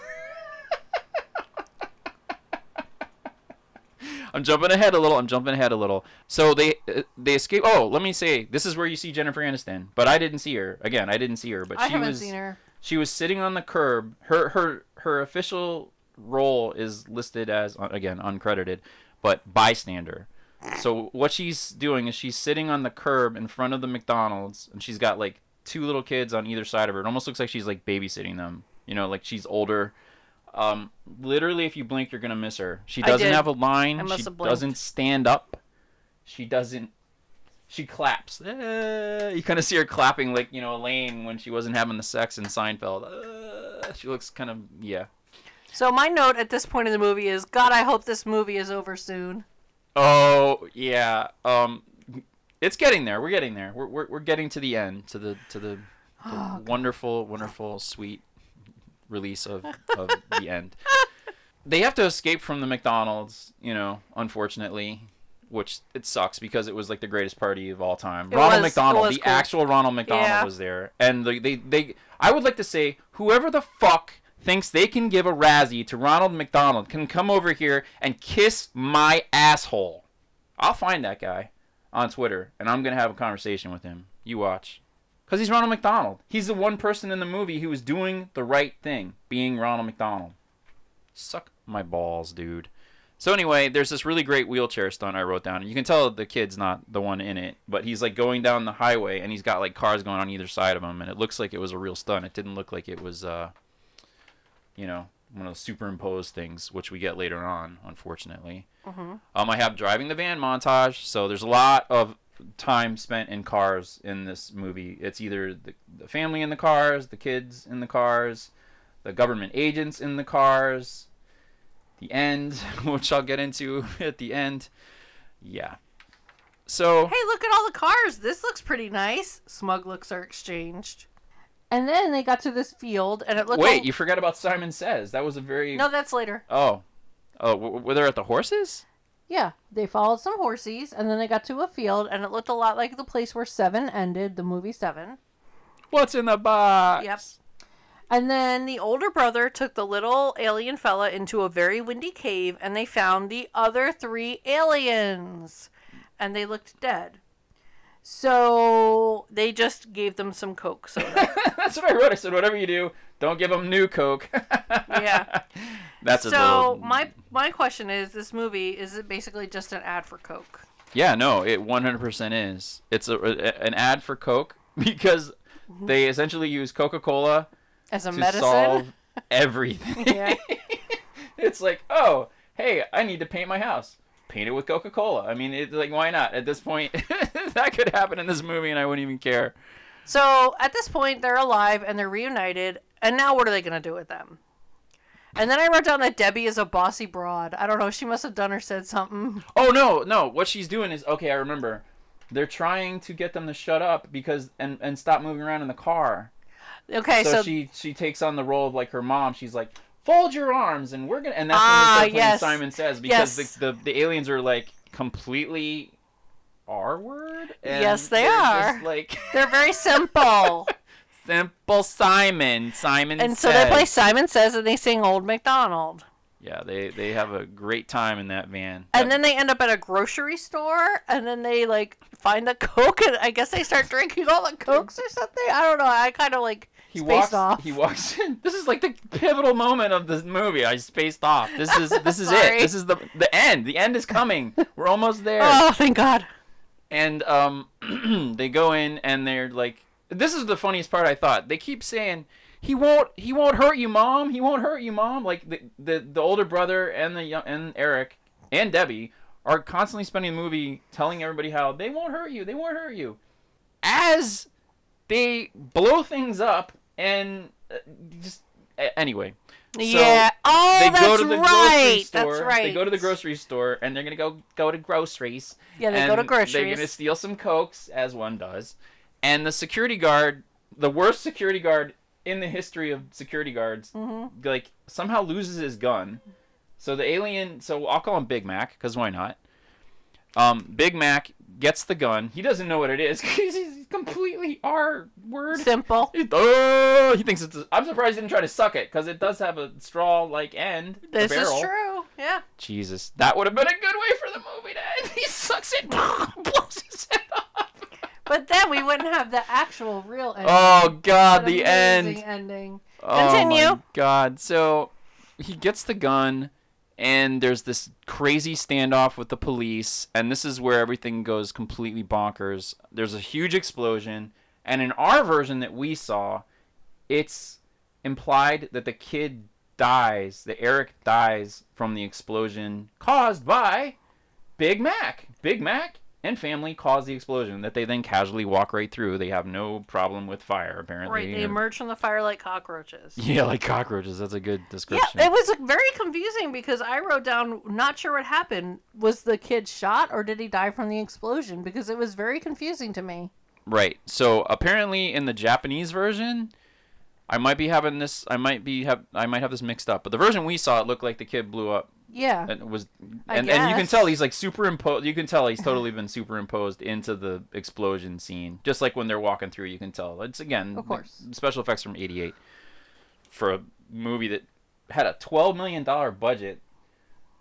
S1: I'm jumping ahead a little. I'm jumping ahead a little. So they uh, they escape. Oh, let me say this is where you see Jennifer Aniston, but I didn't see her. Again, I didn't see her, but
S2: I
S1: she
S2: haven't
S1: was
S2: seen her.
S1: she was sitting on the curb. Her her her official role is listed as uh, again uncredited, but bystander. So what she's doing is she's sitting on the curb in front of the McDonald's, and she's got like two little kids on either side of her. It almost looks like she's like babysitting them. You know, like she's older. Um, literally, if you blink, you're gonna miss her. She
S2: I
S1: doesn't
S2: did.
S1: have a line.
S2: Must
S1: she
S2: have blinked.
S1: doesn't stand up. She doesn't. She claps. Eh, you kind of see her clapping like you know Elaine when she wasn't having the sex in Seinfeld. Uh, she looks kind of yeah.
S2: So my note at this point in the movie is, God, I hope this movie is over soon.
S1: Oh yeah. Um, it's getting there. We're getting there. We're we're, we're getting to the end. To the to the, the wonderful wonderful sweet release of of the end. They have to escape from the McDonald's. You know, unfortunately. Which it sucks because it was like the greatest party of all time.
S2: It
S1: Ronald
S2: was-
S1: McDonald, the
S2: cool.
S1: actual Ronald McDonald
S2: Yeah.
S1: was there, and they, they they I would like to say whoever the fuck thinks they can give a Razzie to Ronald McDonald can come over here and kiss my asshole. I'll find that guy. on Twitter, and I'm gonna have a conversation with him. You watch, because he's Ronald McDonald. He's the one person in the movie who was doing the right thing, being Ronald McDonald. Suck my balls, dude. So anyway, there's this really great wheelchair stunt I wrote down. And you can tell the kid's not the one in it, but he's like going down the highway and he's got like cars going on either side of him, and it looks like it was a real stunt. It didn't look like it was, uh, you know, one of those superimposed things, which we get later on, unfortunately.
S2: Mhm.
S1: Um, I have driving the van montage, so there's a lot of time spent in cars in this movie. It's either the, the family in the cars, the kids in the cars, the government agents in the cars, the end, <laughs> which I'll get into <laughs> at the end. Yeah. So
S2: Hey, look at all the cars. This looks pretty nice. Smug looks are exchanged. And then they got to this field, and it looked.
S1: wait,
S2: al-
S1: you forgot about Simon Says. That was a very
S2: No, that's later.
S1: oh, oh, w- were they at the horses?
S2: Yeah, they followed some horses, and then they got to a field, and it looked a lot like the place where Seven ended, the movie Seven.
S1: What's in the box?
S2: Yep. And then the older brother took the little alien fella into a very windy cave, and they found the other three aliens, and they looked dead. So they just gave them some Coke soda. <laughs>
S1: That's what I wrote. I said, whatever you do, don't give them new Coke. <laughs>
S2: yeah. <laughs>
S1: That's a
S2: so
S1: little.
S2: my my question is: This movie is it basically just an ad for Coke?
S1: Yeah, no, it 100% is. It's a, a- an ad for Coke because they essentially use Coca-Cola
S2: Mm-hmm. As a
S1: to
S2: medicine?
S1: solve everything.
S2: Yeah.
S1: it's like, oh, hey, I need to paint my house. Paint it with Coca-Cola. I mean, it's like, why not? At this point, <laughs> that could happen in this movie, and I wouldn't even care.
S2: So at this point, they're alive and they're reunited. And now, what are they going to do with them? And then I wrote down that Debbie is a bossy broad. I don't know. She must have done or said something.
S1: Oh no, no. What she's doing is okay. I remember. They're trying to get them to shut up because and and stop moving around in the car.
S2: Okay,
S1: so,
S2: so,
S1: she she takes on the role of like her mom. She's like, fold your arms, and we're gonna. And that's
S2: Ah,
S1: when they start
S2: yes.
S1: Simon Says because
S2: Yes.
S1: the, the the aliens are like completely R word.
S2: yes, they are.
S1: Just, like <laughs>
S2: they're very simple. <laughs>
S1: simple Simon. Simon.
S2: and so they
S1: Says.
S2: play Simon Says and they sing Old MacDonald.
S1: Yeah, they they have a great time in that van.
S2: And then they end up at a grocery store, and then they like find a Coke, and I guess they start drinking all the Cokes or something. I don't know. I kind of like
S1: he
S2: spaced
S1: walks
S2: off.
S1: he walks <laughs> in. This is like the pivotal moment of this movie. I spaced off. This is this is it. This is the the end. The end is coming. We're almost there.
S2: Oh, thank God.
S1: and um <clears throat> they go in and they're like this is the funniest part i thought. They keep saying he won't he won't hurt you mom. He won't hurt you mom. Like the the, the older brother and the young and eric and debbie are constantly spending the movie telling everybody how they won't hurt you they won't hurt you. As they blow things up and uh, just anyway so
S2: Yeah. Oh,
S1: they go to the grocery
S2: right.
S1: store.
S2: That's right.
S1: They go to the grocery store and they're gonna go go to groceries.
S2: Yeah, they go to groceries.
S1: They're gonna steal some cokes, as one does. And the security guard, the worst security guard in the history of security guards,
S2: Mhm.
S1: like somehow loses his gun. So the alien, so I'll call him Big Mac, because why not? Um, Big Mac gets the gun. He doesn't know what it is <laughs> he's completely R word.
S2: Simple. <laughs>
S1: He, oh, uh, he thinks it's. I'm surprised he didn't try to suck it because it does have a straw-like end.
S2: This is true. Yeah.
S1: Jesus, that would have been a good way for the movie to end. <laughs> He sucks it, <laughs> blows his head off.
S2: But then we wouldn't have the actual real ending.
S1: Oh God, the end.
S2: ending.
S1: Oh
S2: Continue.
S1: my God. So he gets the gun, and there's this crazy standoff with the police, and this is where everything goes completely bonkers. There's a huge explosion, and in our version that we saw, it's implied that the kid dies, that Eric dies from the explosion caused by Big Mac. Big Mac and family caused the explosion that they then casually walk right through. They have no problem with fire, apparently.
S2: Right. They emerge from the fire like cockroaches. <laughs>
S1: Yeah, like cockroaches. That's a good description.
S2: Yeah, it was very confusing because I wrote down not sure what happened. Was the kid shot or did he die from the explosion? Because it was very confusing to me.
S1: Right. So apparently in the Japanese version, I might be having this. I might be have. I might have this mixed up. But the version we saw, it looked like the kid blew up.
S2: Yeah.
S1: And was,
S2: I
S1: and, and you can tell he's like superimposed. You can tell he's totally <laughs> been superimposed into the explosion scene. Just like when they're walking through, you can tell. It's again,
S2: Of course.
S1: special effects from '88 for a movie that had a 12 million dollar budget.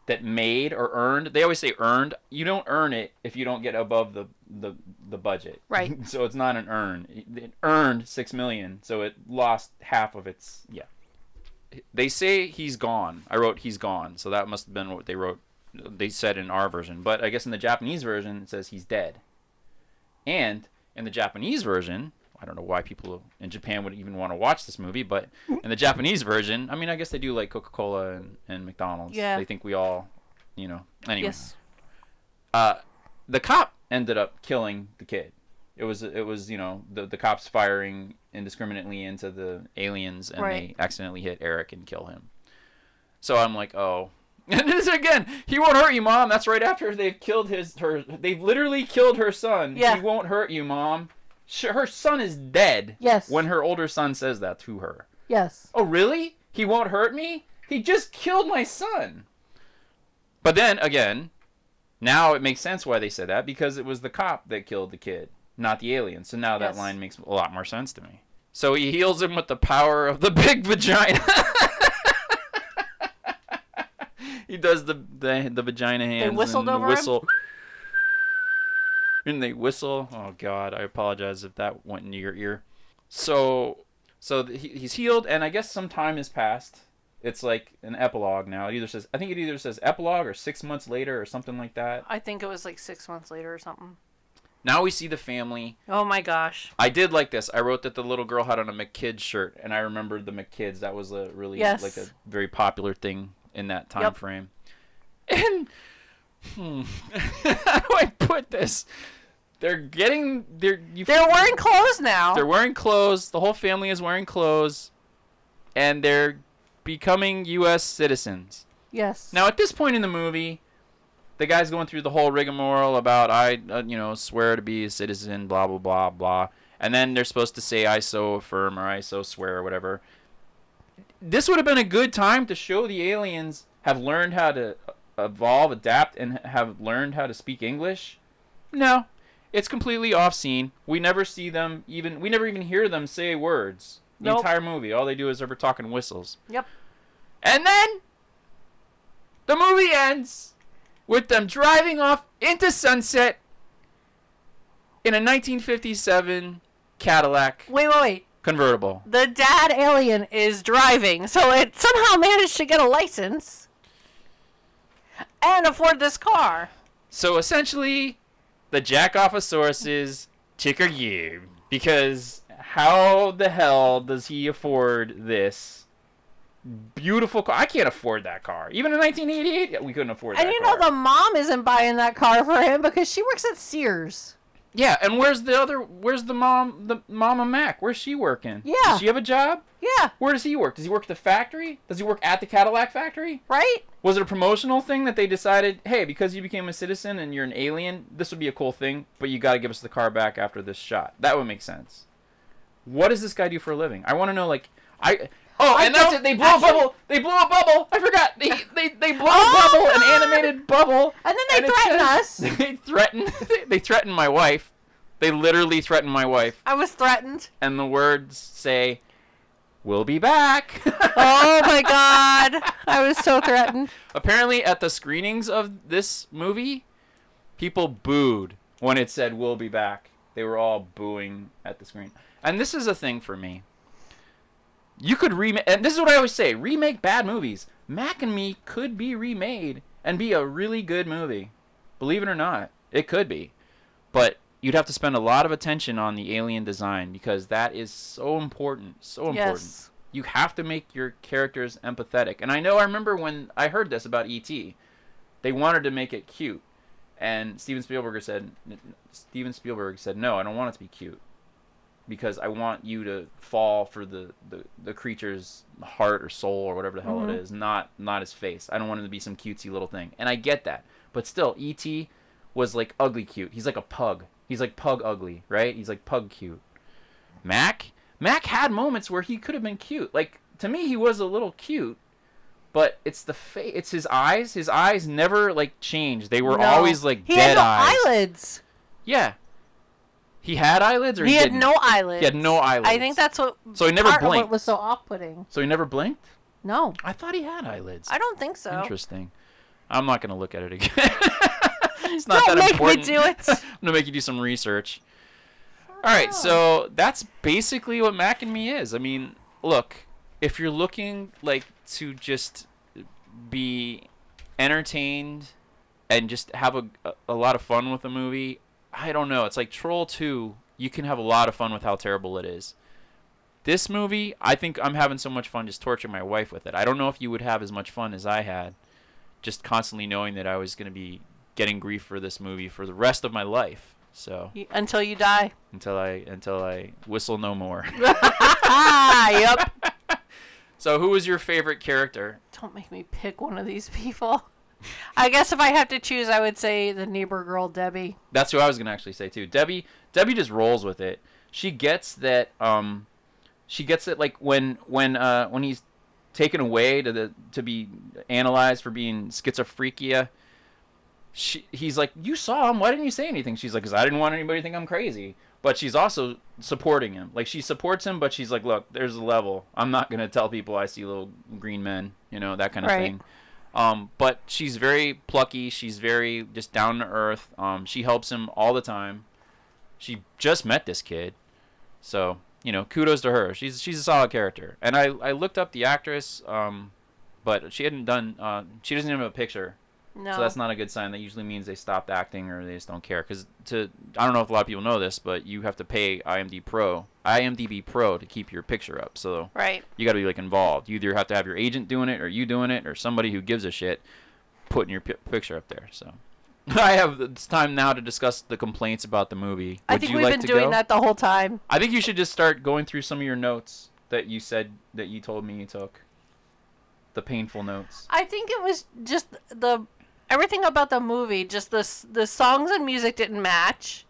S1: that made or earned. They always say earned. You don't earn it if you don't get above the the, the budget.
S2: Right. <laughs>
S1: so it's not an earn. It earned six million, so it lost half of its. Yeah. They say he's gone. I wrote he's gone, so that must have been what they wrote. They said in our version, but I guess in the Japanese version it says he's dead. And in the Japanese version, I don't know why people in Japan would even want to watch this movie, but in the Japanese version, I mean, I guess they do like Coca Cola and, and McDonald's.
S2: Yeah.
S1: They think we all, you know. Anyway.
S2: Yes.
S1: Uh, the cop ended up killing the kid. It was it was you know the the cops firing indiscriminately into the aliens and
S2: Right.
S1: they accidentally hit Eric and kill him. So I'm like, oh. <laughs> And this again, he won't hurt you, mom. That's right after they've killed his her. They've literally killed her son.
S2: Yeah.
S1: He won't hurt you, mom. Her son is dead.
S2: Yes.
S1: When her older son says that to her.
S2: Yes.
S1: Oh, really? He won't hurt me? He just killed my son. But then again, now it makes sense why they said that because it was the cop that killed the kid, not the alien. So now that line makes a lot more sense to me. So he heals him with the power of the <laughs> big vagina. <laughs> he does the the, the vagina hands
S2: whistled
S1: and
S2: over
S1: the
S2: him?
S1: whistle. And they whistle. Oh God, I apologize if that went into your ear. So, so he, he's healed, and I guess some time has passed. It's like an epilogue now. It either says I think it either says epilogue or six months later or something like that.
S2: I think it was like six months later or something.
S1: Now we see the family.
S2: Oh my gosh.
S1: I did like this. I wrote that the little girl had on a McKids shirt, and I remembered the McKids. That was a really
S2: Yes.
S1: like a very popular thing in that time
S2: Yep.
S1: frame. <laughs> And hmm, <laughs> how do I put this? They're getting they're you
S2: They're wearing clothes now.
S1: They're wearing clothes. The whole family is wearing clothes, and they're becoming U.S. citizens.
S2: yes.
S1: Now, at this point in the movie, the guy's going through the whole rigmarole about I, uh, you know, swear to be a citizen, blah blah blah blah, and then they're supposed to say I so affirm or I so swear or whatever. This would have been a good time to show the aliens have learned how to evolve, adapt, and have learned how to speak English. No, it's completely off scene. We never see them even. We never even hear them say words. The
S2: Nope.
S1: entire movie, all they do is ever talking whistles.
S2: Yep.
S1: And then the movie ends with them driving off into sunset in a 1957 Cadillac
S2: Wait, wait, wait.
S1: convertible.
S2: The dad alien is driving, so it somehow managed to get a license and afford this car.
S1: So essentially, the Jackoffosaurus is ticker you because how the hell does he afford this beautiful car? I can't afford that car. Even in 1988, we couldn't afford
S2: it.
S1: And
S2: you
S1: car.
S2: know the mom isn't buying that car for him because she works at Sears.
S1: Yeah, and where's the other? Where's the mom? The Mama Mac? Where's she working?
S2: Yeah.
S1: Does she have a job?
S2: Yeah,
S1: Where does he work? Does he work at the factory? Does he work at the Cadillac factory?
S2: right?
S1: Was it a promotional thing that they decided, hey, because you became a citizen and you're an alien, this would be a cool thing, but you got to give us the car back after this shot? That would make sense. What does this guy do for a living? I want to know, like, I. Oh,
S2: I
S1: and that's it. They blew
S2: actually-
S1: a bubble. They blew a bubble. I forgot. They <laughs> they they blew
S2: Oh,
S1: a bubble, an
S2: oh!
S1: animated bubble.
S2: And then they
S1: it
S2: threaten us. <laughs>
S1: They threaten. <laughs> They threaten my wife. They literally threaten my wife,
S2: I was threatened.
S1: and the words say, "We'll be back."
S2: Oh my god. I was so threatened.
S1: Apparently, at the screenings of this movie, people booed when it said "We'll be back." They were all booing at the screen, and this is a thing for me. You could remake, and this is what I always say: remake bad movies. Mac and Me could be remade and be a really good movie. Believe it or not, it could be, but you'd have to spend a lot of attention on the alien design because that is so important, so important
S2: Yes.
S1: you have to make your characters empathetic. And I know I remember when I heard this about E.T. They wanted to make it cute, and Steven Spielberg said Steven Spielberg said no, I don't want it to be cute because I want you to fall for the, the, the creature's heart or soul or whatever the hell it mm-hmm. is, not not his face. I don't want him to be some cutesy little thing. And I get that. But still, E.T. was like ugly cute. He's like a pug. He's like pug ugly, right? He's like pug cute. Mac? Mac had moments where he could have been cute. Like to me he was a little cute, but it's the face it's his eyes. His eyes never like changed. They were
S2: No.
S1: always like
S2: he
S1: dead
S2: had no
S1: eyes.
S2: eyelids.
S1: Yeah. He had eyelids or
S2: He
S1: he,
S2: had
S1: didn't?
S2: no eyelids.
S1: He had no eyelids.
S2: I think that's what.
S1: So he never
S2: part of
S1: blinked.
S2: What was so off-putting?
S1: So he never blinked?
S2: No,
S1: I thought he had eyelids.
S2: I don't think so.
S1: Interesting. I'm not gonna look at it again. <laughs> it's not
S2: Don't
S1: that
S2: make
S1: important.
S2: me do it. <laughs>
S1: I'm gonna make you do some research. Oh, All right, so that's basically what Mac and Me is. I mean, look, if you're looking like to just be entertained and just have a, a, a lot of fun with a movie, I don't know. It's like Troll 2, you can have a lot of fun with how terrible it is. This movie, I think I'm having so much fun just torturing my wife with it. I don't know if you would have as much fun as I had, just constantly knowing that I was going to be getting grief for this movie for the rest of my life. So
S2: Until you die.
S1: until I until I whistle no more. <laughs> <laughs>
S2: yep.
S1: so who was your favorite character?
S2: Don't make me pick one of these people. I guess if I have to choose, I would say the neighbor girl, Debbie.
S1: That's who I was gonna actually say too. Debbie Debbie just rolls with it. She gets that um she gets it like when when uh when he's taken away to the to be analyzed for being schizophrenia. She, he's like, you saw him. Why didn't you say anything? She's like, because I didn't want anybody to think I'm crazy. But she's also supporting him. Like she supports him, but she's like, look, there's a level. I'm not gonna tell people I see little green men. You know that kind of
S2: Right.
S1: thing. Um, but she's very plucky. She's very just down to earth. Um, she helps him all the time. She just met this kid, so you know, kudos to her. She's she's a solid character. And I I looked up the actress, um, but she hadn't done. Uh, she doesn't even have a picture.
S2: No.
S1: So that's not a good sign. That usually means they stopped acting or they just don't care. Because to I don't know if a lot of people know this, but you have to pay IMDb Pro, IMDb Pro to keep your picture up. So
S2: Right.
S1: you got to be like involved. You either have to have your agent doing it, or you doing it, or somebody who gives a shit putting your pi picture up there. So <laughs> I have it's time now to discuss the complaints about the movie.
S2: I think we've
S1: like
S2: been doing
S1: go?
S2: that the whole time.
S1: I think you should just start going through some of your notes that you said that you told me you took. The painful notes.
S2: I think it was just the everything about the movie. Just the the songs and music didn't match.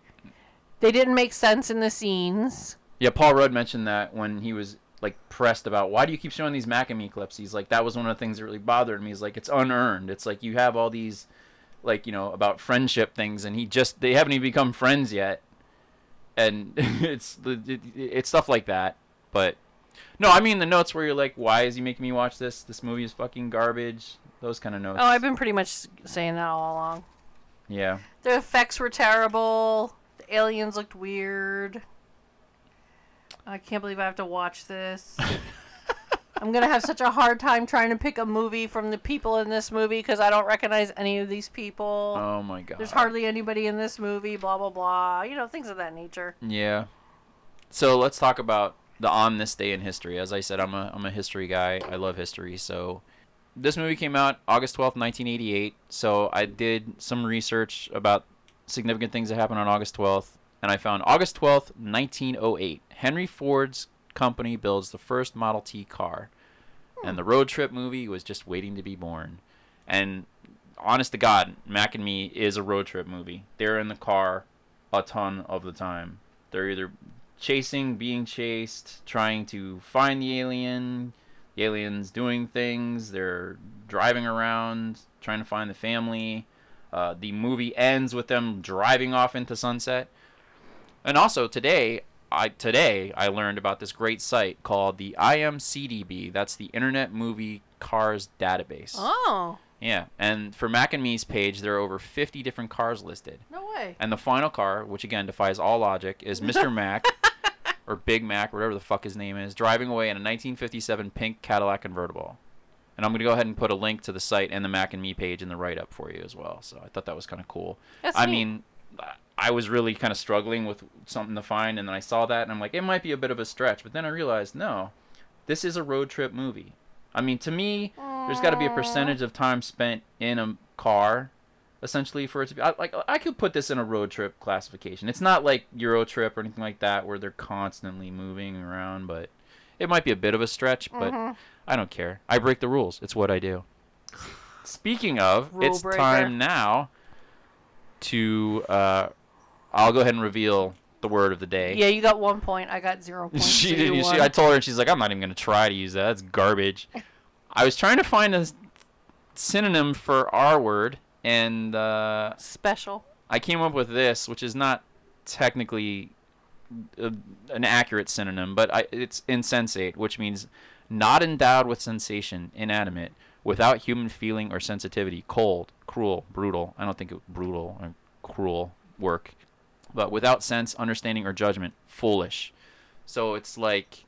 S2: They didn't make sense in the scenes.
S1: Yeah, Paul Rudd mentioned that when he was like pressed about why do you keep showing these Mac and Me clips. He's like that was one of the things that really bothered me. He's like it's unearned. It's like you have all these like you know about friendship things, and he just they haven't even become friends yet, and <laughs> it's the it, it's stuff like that. But no, I mean the notes where you're like, why is he making me watch this? This movie is fucking garbage. Those kind of notes.
S2: Oh, I've been pretty much saying that all along.
S1: yeah.
S2: The effects were terrible. The aliens looked weird. I can't believe I have to watch this. <laughs> I'm gonna have such a hard time trying to pick a movie from the people in this movie because I don't recognize any of these people.
S1: Oh my god.
S2: There's hardly anybody in this movie. Blah blah blah. You know things of that nature.
S1: Yeah. So let's talk about the on this day in history. As I said, I'm a I'm a history guy. I love history. So this movie came out August 12th, 1988. So I did some research about significant things that happened on August 12th, and I found August 12th, 1908. Henry Ford's company builds the first Model T car. And the road trip movie was just waiting to be born. And honest to God, Mac and Me is a road trip movie. They're in the car a ton of the time. They're either chasing, being chased, trying to find the alien, the alien's doing things, they're driving around, trying to find the family. Uh, the movie ends with them driving off into sunset. And also today, I today I learned about this great site called the IMCDB. That's the Internet Movie Cars Database.
S2: Oh,
S1: Yeah, and for Mac and Me's page, there are over 50 different cars listed.
S2: no way.
S1: And the final car, which again defies all logic, is Mr. <laughs> Mac, or Big Mac, whatever the fuck his name is, driving away in a 1957 pink Cadillac convertible. And I'm going to go ahead and put a link to the site and the Mac and Me page in the write up for you as well. So I thought that was kind of cool.
S2: That's
S1: I
S2: neat.
S1: mean, I was really kind of struggling with something to find, and then I saw that, and I'm like, it might be a bit of a stretch. But then I realized, no, this is a road trip movie. I mean, to me, there's got to be a percentage of time spent in a car, essentially, for it to be. I, like, I could put this in a road trip classification. It's not like Euro Trip or anything like that, where they're constantly moving around, but it might be a bit of a stretch. But
S2: Mhm.
S1: I don't care. I break the rules. It's what I do. Speaking of,
S2: Rule
S1: it's
S2: breaker.
S1: time now to. Uh, I'll go ahead and reveal the word of the day.
S2: Yeah, you got one point. I got zero <laughs> points.
S1: she
S2: so
S1: did.
S2: you
S1: She. I told her, and she's like, "I'm not even gonna try to use that. That's garbage." <laughs> I was trying to find a synonym for our word, and uh,
S2: Special.
S1: I came up with this, which is not technically a, an accurate synonym, but I, it's insensate, which means not endowed with sensation, inanimate, without human feeling or sensitivity, cold, cruel, brutal. I don't think it, brutal or cruel work, but without sense, understanding, or judgment, foolish. So it's like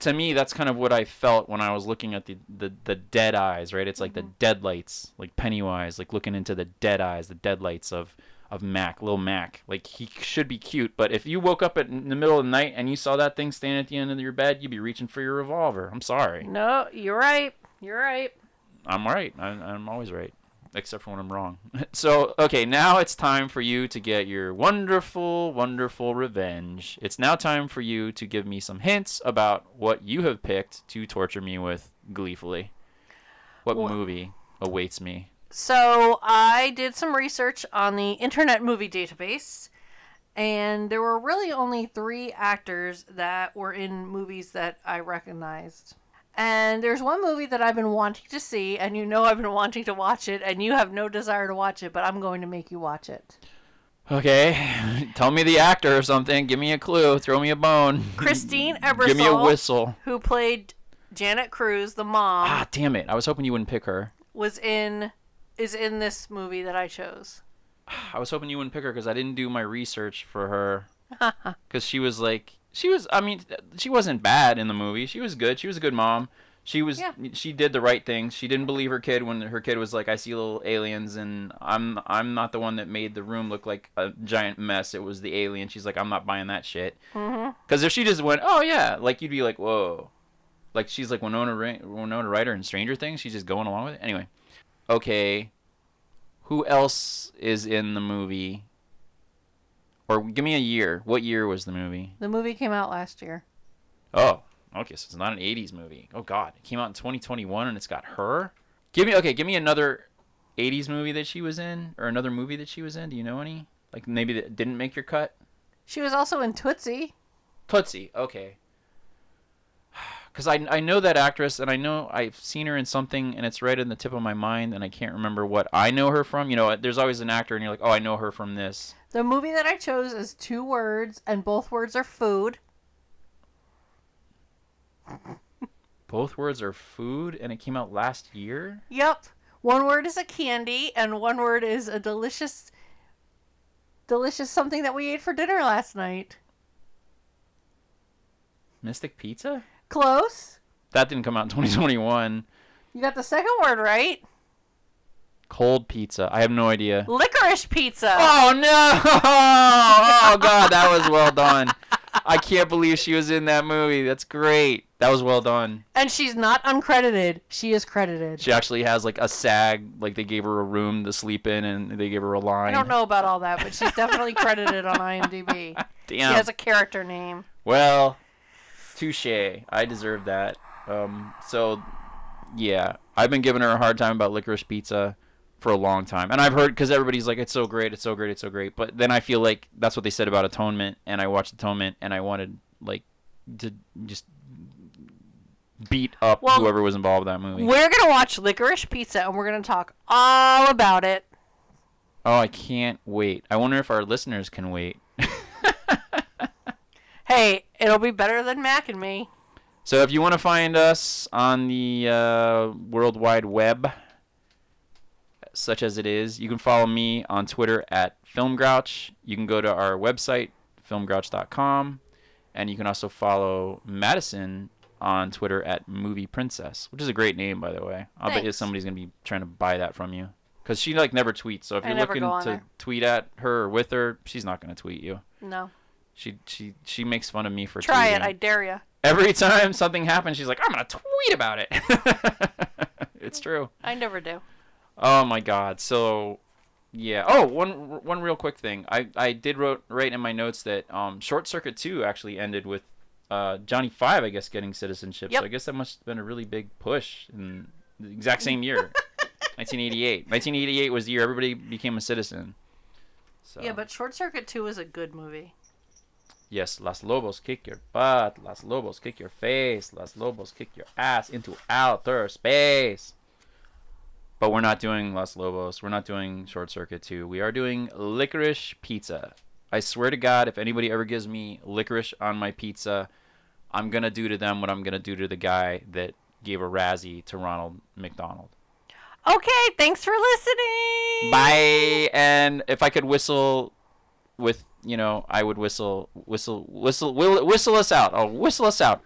S1: to me that's kind of what I felt when I was looking at the the, the dead eyes, right? It's like the mm-hmm. dead lights, like Pennywise, like looking into the dead eyes, the dead lights of of Mac, little Mac. Like he should be cute, but if you woke up at, in the middle of the night and you saw that thing standing at the end of your bed, you'd be reaching for your revolver. I'm sorry.
S2: No, you're right. You're right.
S1: I'm right. I, I'm always right, except for when I'm wrong. <laughs> so, okay, now it's time for you to get your wonderful, wonderful revenge. It's now time for you to give me some hints about what you have picked to torture me with gleefully. What
S2: Wha-
S1: movie awaits me?
S2: So I did some research on the Internet Movie Database, and there were really only three actors that were in movies that I recognized. And there's one movie that I've been wanting to see, and you know I've been wanting to watch it, and you have no desire to watch it, but I'm going to make you watch it.
S1: Okay, <laughs> tell me the actor or something. Give me a clue. Throw me a bone. <laughs>
S2: Christine Ebersole,
S1: Give me a whistle.
S2: who played Janet Cruz, the mom,
S1: Ah, damn it. I was hoping you wouldn't pick her.
S2: was in is in this movie that I chose. <sighs>
S1: I was hoping you wouldn't pick her because I didn't do my research for her. <laughs> Because she was like, she was. I mean, she wasn't bad in the movie. She was good. She was a good mom. She was.
S2: Yeah.
S1: She did the right things. She didn't believe her kid when her kid was like, "I see little aliens," and I'm I'm not the one that made the room look like a giant mess. It was the alien. She's like, I'm not buying that shit.
S2: Mm-hmm.
S1: Because if she just went, "Oh yeah," like you'd be like, "Whoa," like she's like Winona Ra- Winona Ryder in Stranger Things. She's just going along with it. Anyway, okay. Who else is in the movie? Or give me a year. What year was the movie?
S2: The movie came out last year.
S1: Oh, okay, so it's not an '80s movie. Oh God, it came out in 2021 and it's got her. Give me okay. Give me another '80s movie that she was in, or another movie that she was in. Do you know any? Like maybe that didn't make your cut.
S2: She was also in Tootsie.
S1: Tootsie. Okay. <sighs> Because I, I know that actress and I know I've seen her in something and it's right in the tip of my mind and I can't remember what I know her from. You know, there's always an actor and you're like, oh, I know her from this.
S2: The movie that I chose is two words, and both words are food.
S1: Both words are food and it came out last year.
S2: Yep. One word is a candy, and one word is a delicious, delicious something that we ate for dinner last night.
S1: Mystic Pizza?
S2: Close.
S1: That didn't come out in 2021.
S2: You got the second word right.
S1: Cold pizza. I have no idea.
S2: Licorice pizza.
S1: Oh no! <laughs> Oh god, that was well done. I can't believe she was in that movie. That's great. That was well done.
S2: And she's not uncredited. She is credited.
S1: She actually has like a SAG, like they gave her a room to sleep in, and they gave her a line.
S2: I don't know about all that, but she's definitely credited on IMDb.
S1: Damn. <laughs>
S2: She has a character name.
S1: Well, touche. I deserve that. Um, so, yeah, I've been giving her a hard time about licorice pizza for a long time, and I've heard because everybody's like, "It's so great, it's so great, it's so great." But then I feel like that's what they said about Atonement, and I watched Atonement, and I wanted like to just beat up
S2: Well,
S1: whoever was involved with that movie.
S2: We're gonna watch Licorice Pizza, and we're gonna talk all about it.
S1: oh, I can't wait. I wonder if our listeners can wait. <laughs>
S2: Hey, it'll be better than Mac and me.
S1: So if you want to find us on the uh, World Wide Web, such as it is, you can follow me on Twitter at FilmGrouch. You can go to our website, filmgrouch.com, and you can also follow Madison on Twitter at Movie Princess, which is a great name, by the way. I'll bet you somebody's gonna be trying to buy that from you because she like never tweets. So if
S2: I
S1: you're looking to
S2: there.
S1: tweet at her or with her, she's not gonna tweet you.
S2: No,
S1: She she she makes fun of me for
S2: try
S1: tweeting.
S2: it. I dare you.
S1: Every time something happens, she's like, I'm going to tweet about it. <laughs> it's mm-hmm. true.
S2: I never do.
S1: Oh my god. So yeah. Oh, one one real quick thing. I I did wrote write in my notes that um Short Circuit 2 actually ended with uh Johnny 5 I guess getting citizenship.
S2: Yep.
S1: So I guess that must have been a really big push in the exact same year. <laughs> 1988. 1988 was the year everybody became a citizen. So
S2: Yeah, but Short Circuit 2 is a good movie.
S1: Yes, Las Lobos kick your butt. Las Lobos kick your face. Las Lobos kick your ass into outer space. But we're not doing Los Lobos. We're not doing Short Circuit 2. We are doing Licorice Pizza. I swear to God, if anybody ever gives me licorice on my pizza, I'm gonna do to them what I'm gonna do to the guy that gave a Razzie to Ronald McDonald.
S2: Okay, thanks for listening.
S1: Bye. And if I could whistle with, you know, I would whistle, whistle, whistle, whistle, whistle us out. Oh, whistle us out.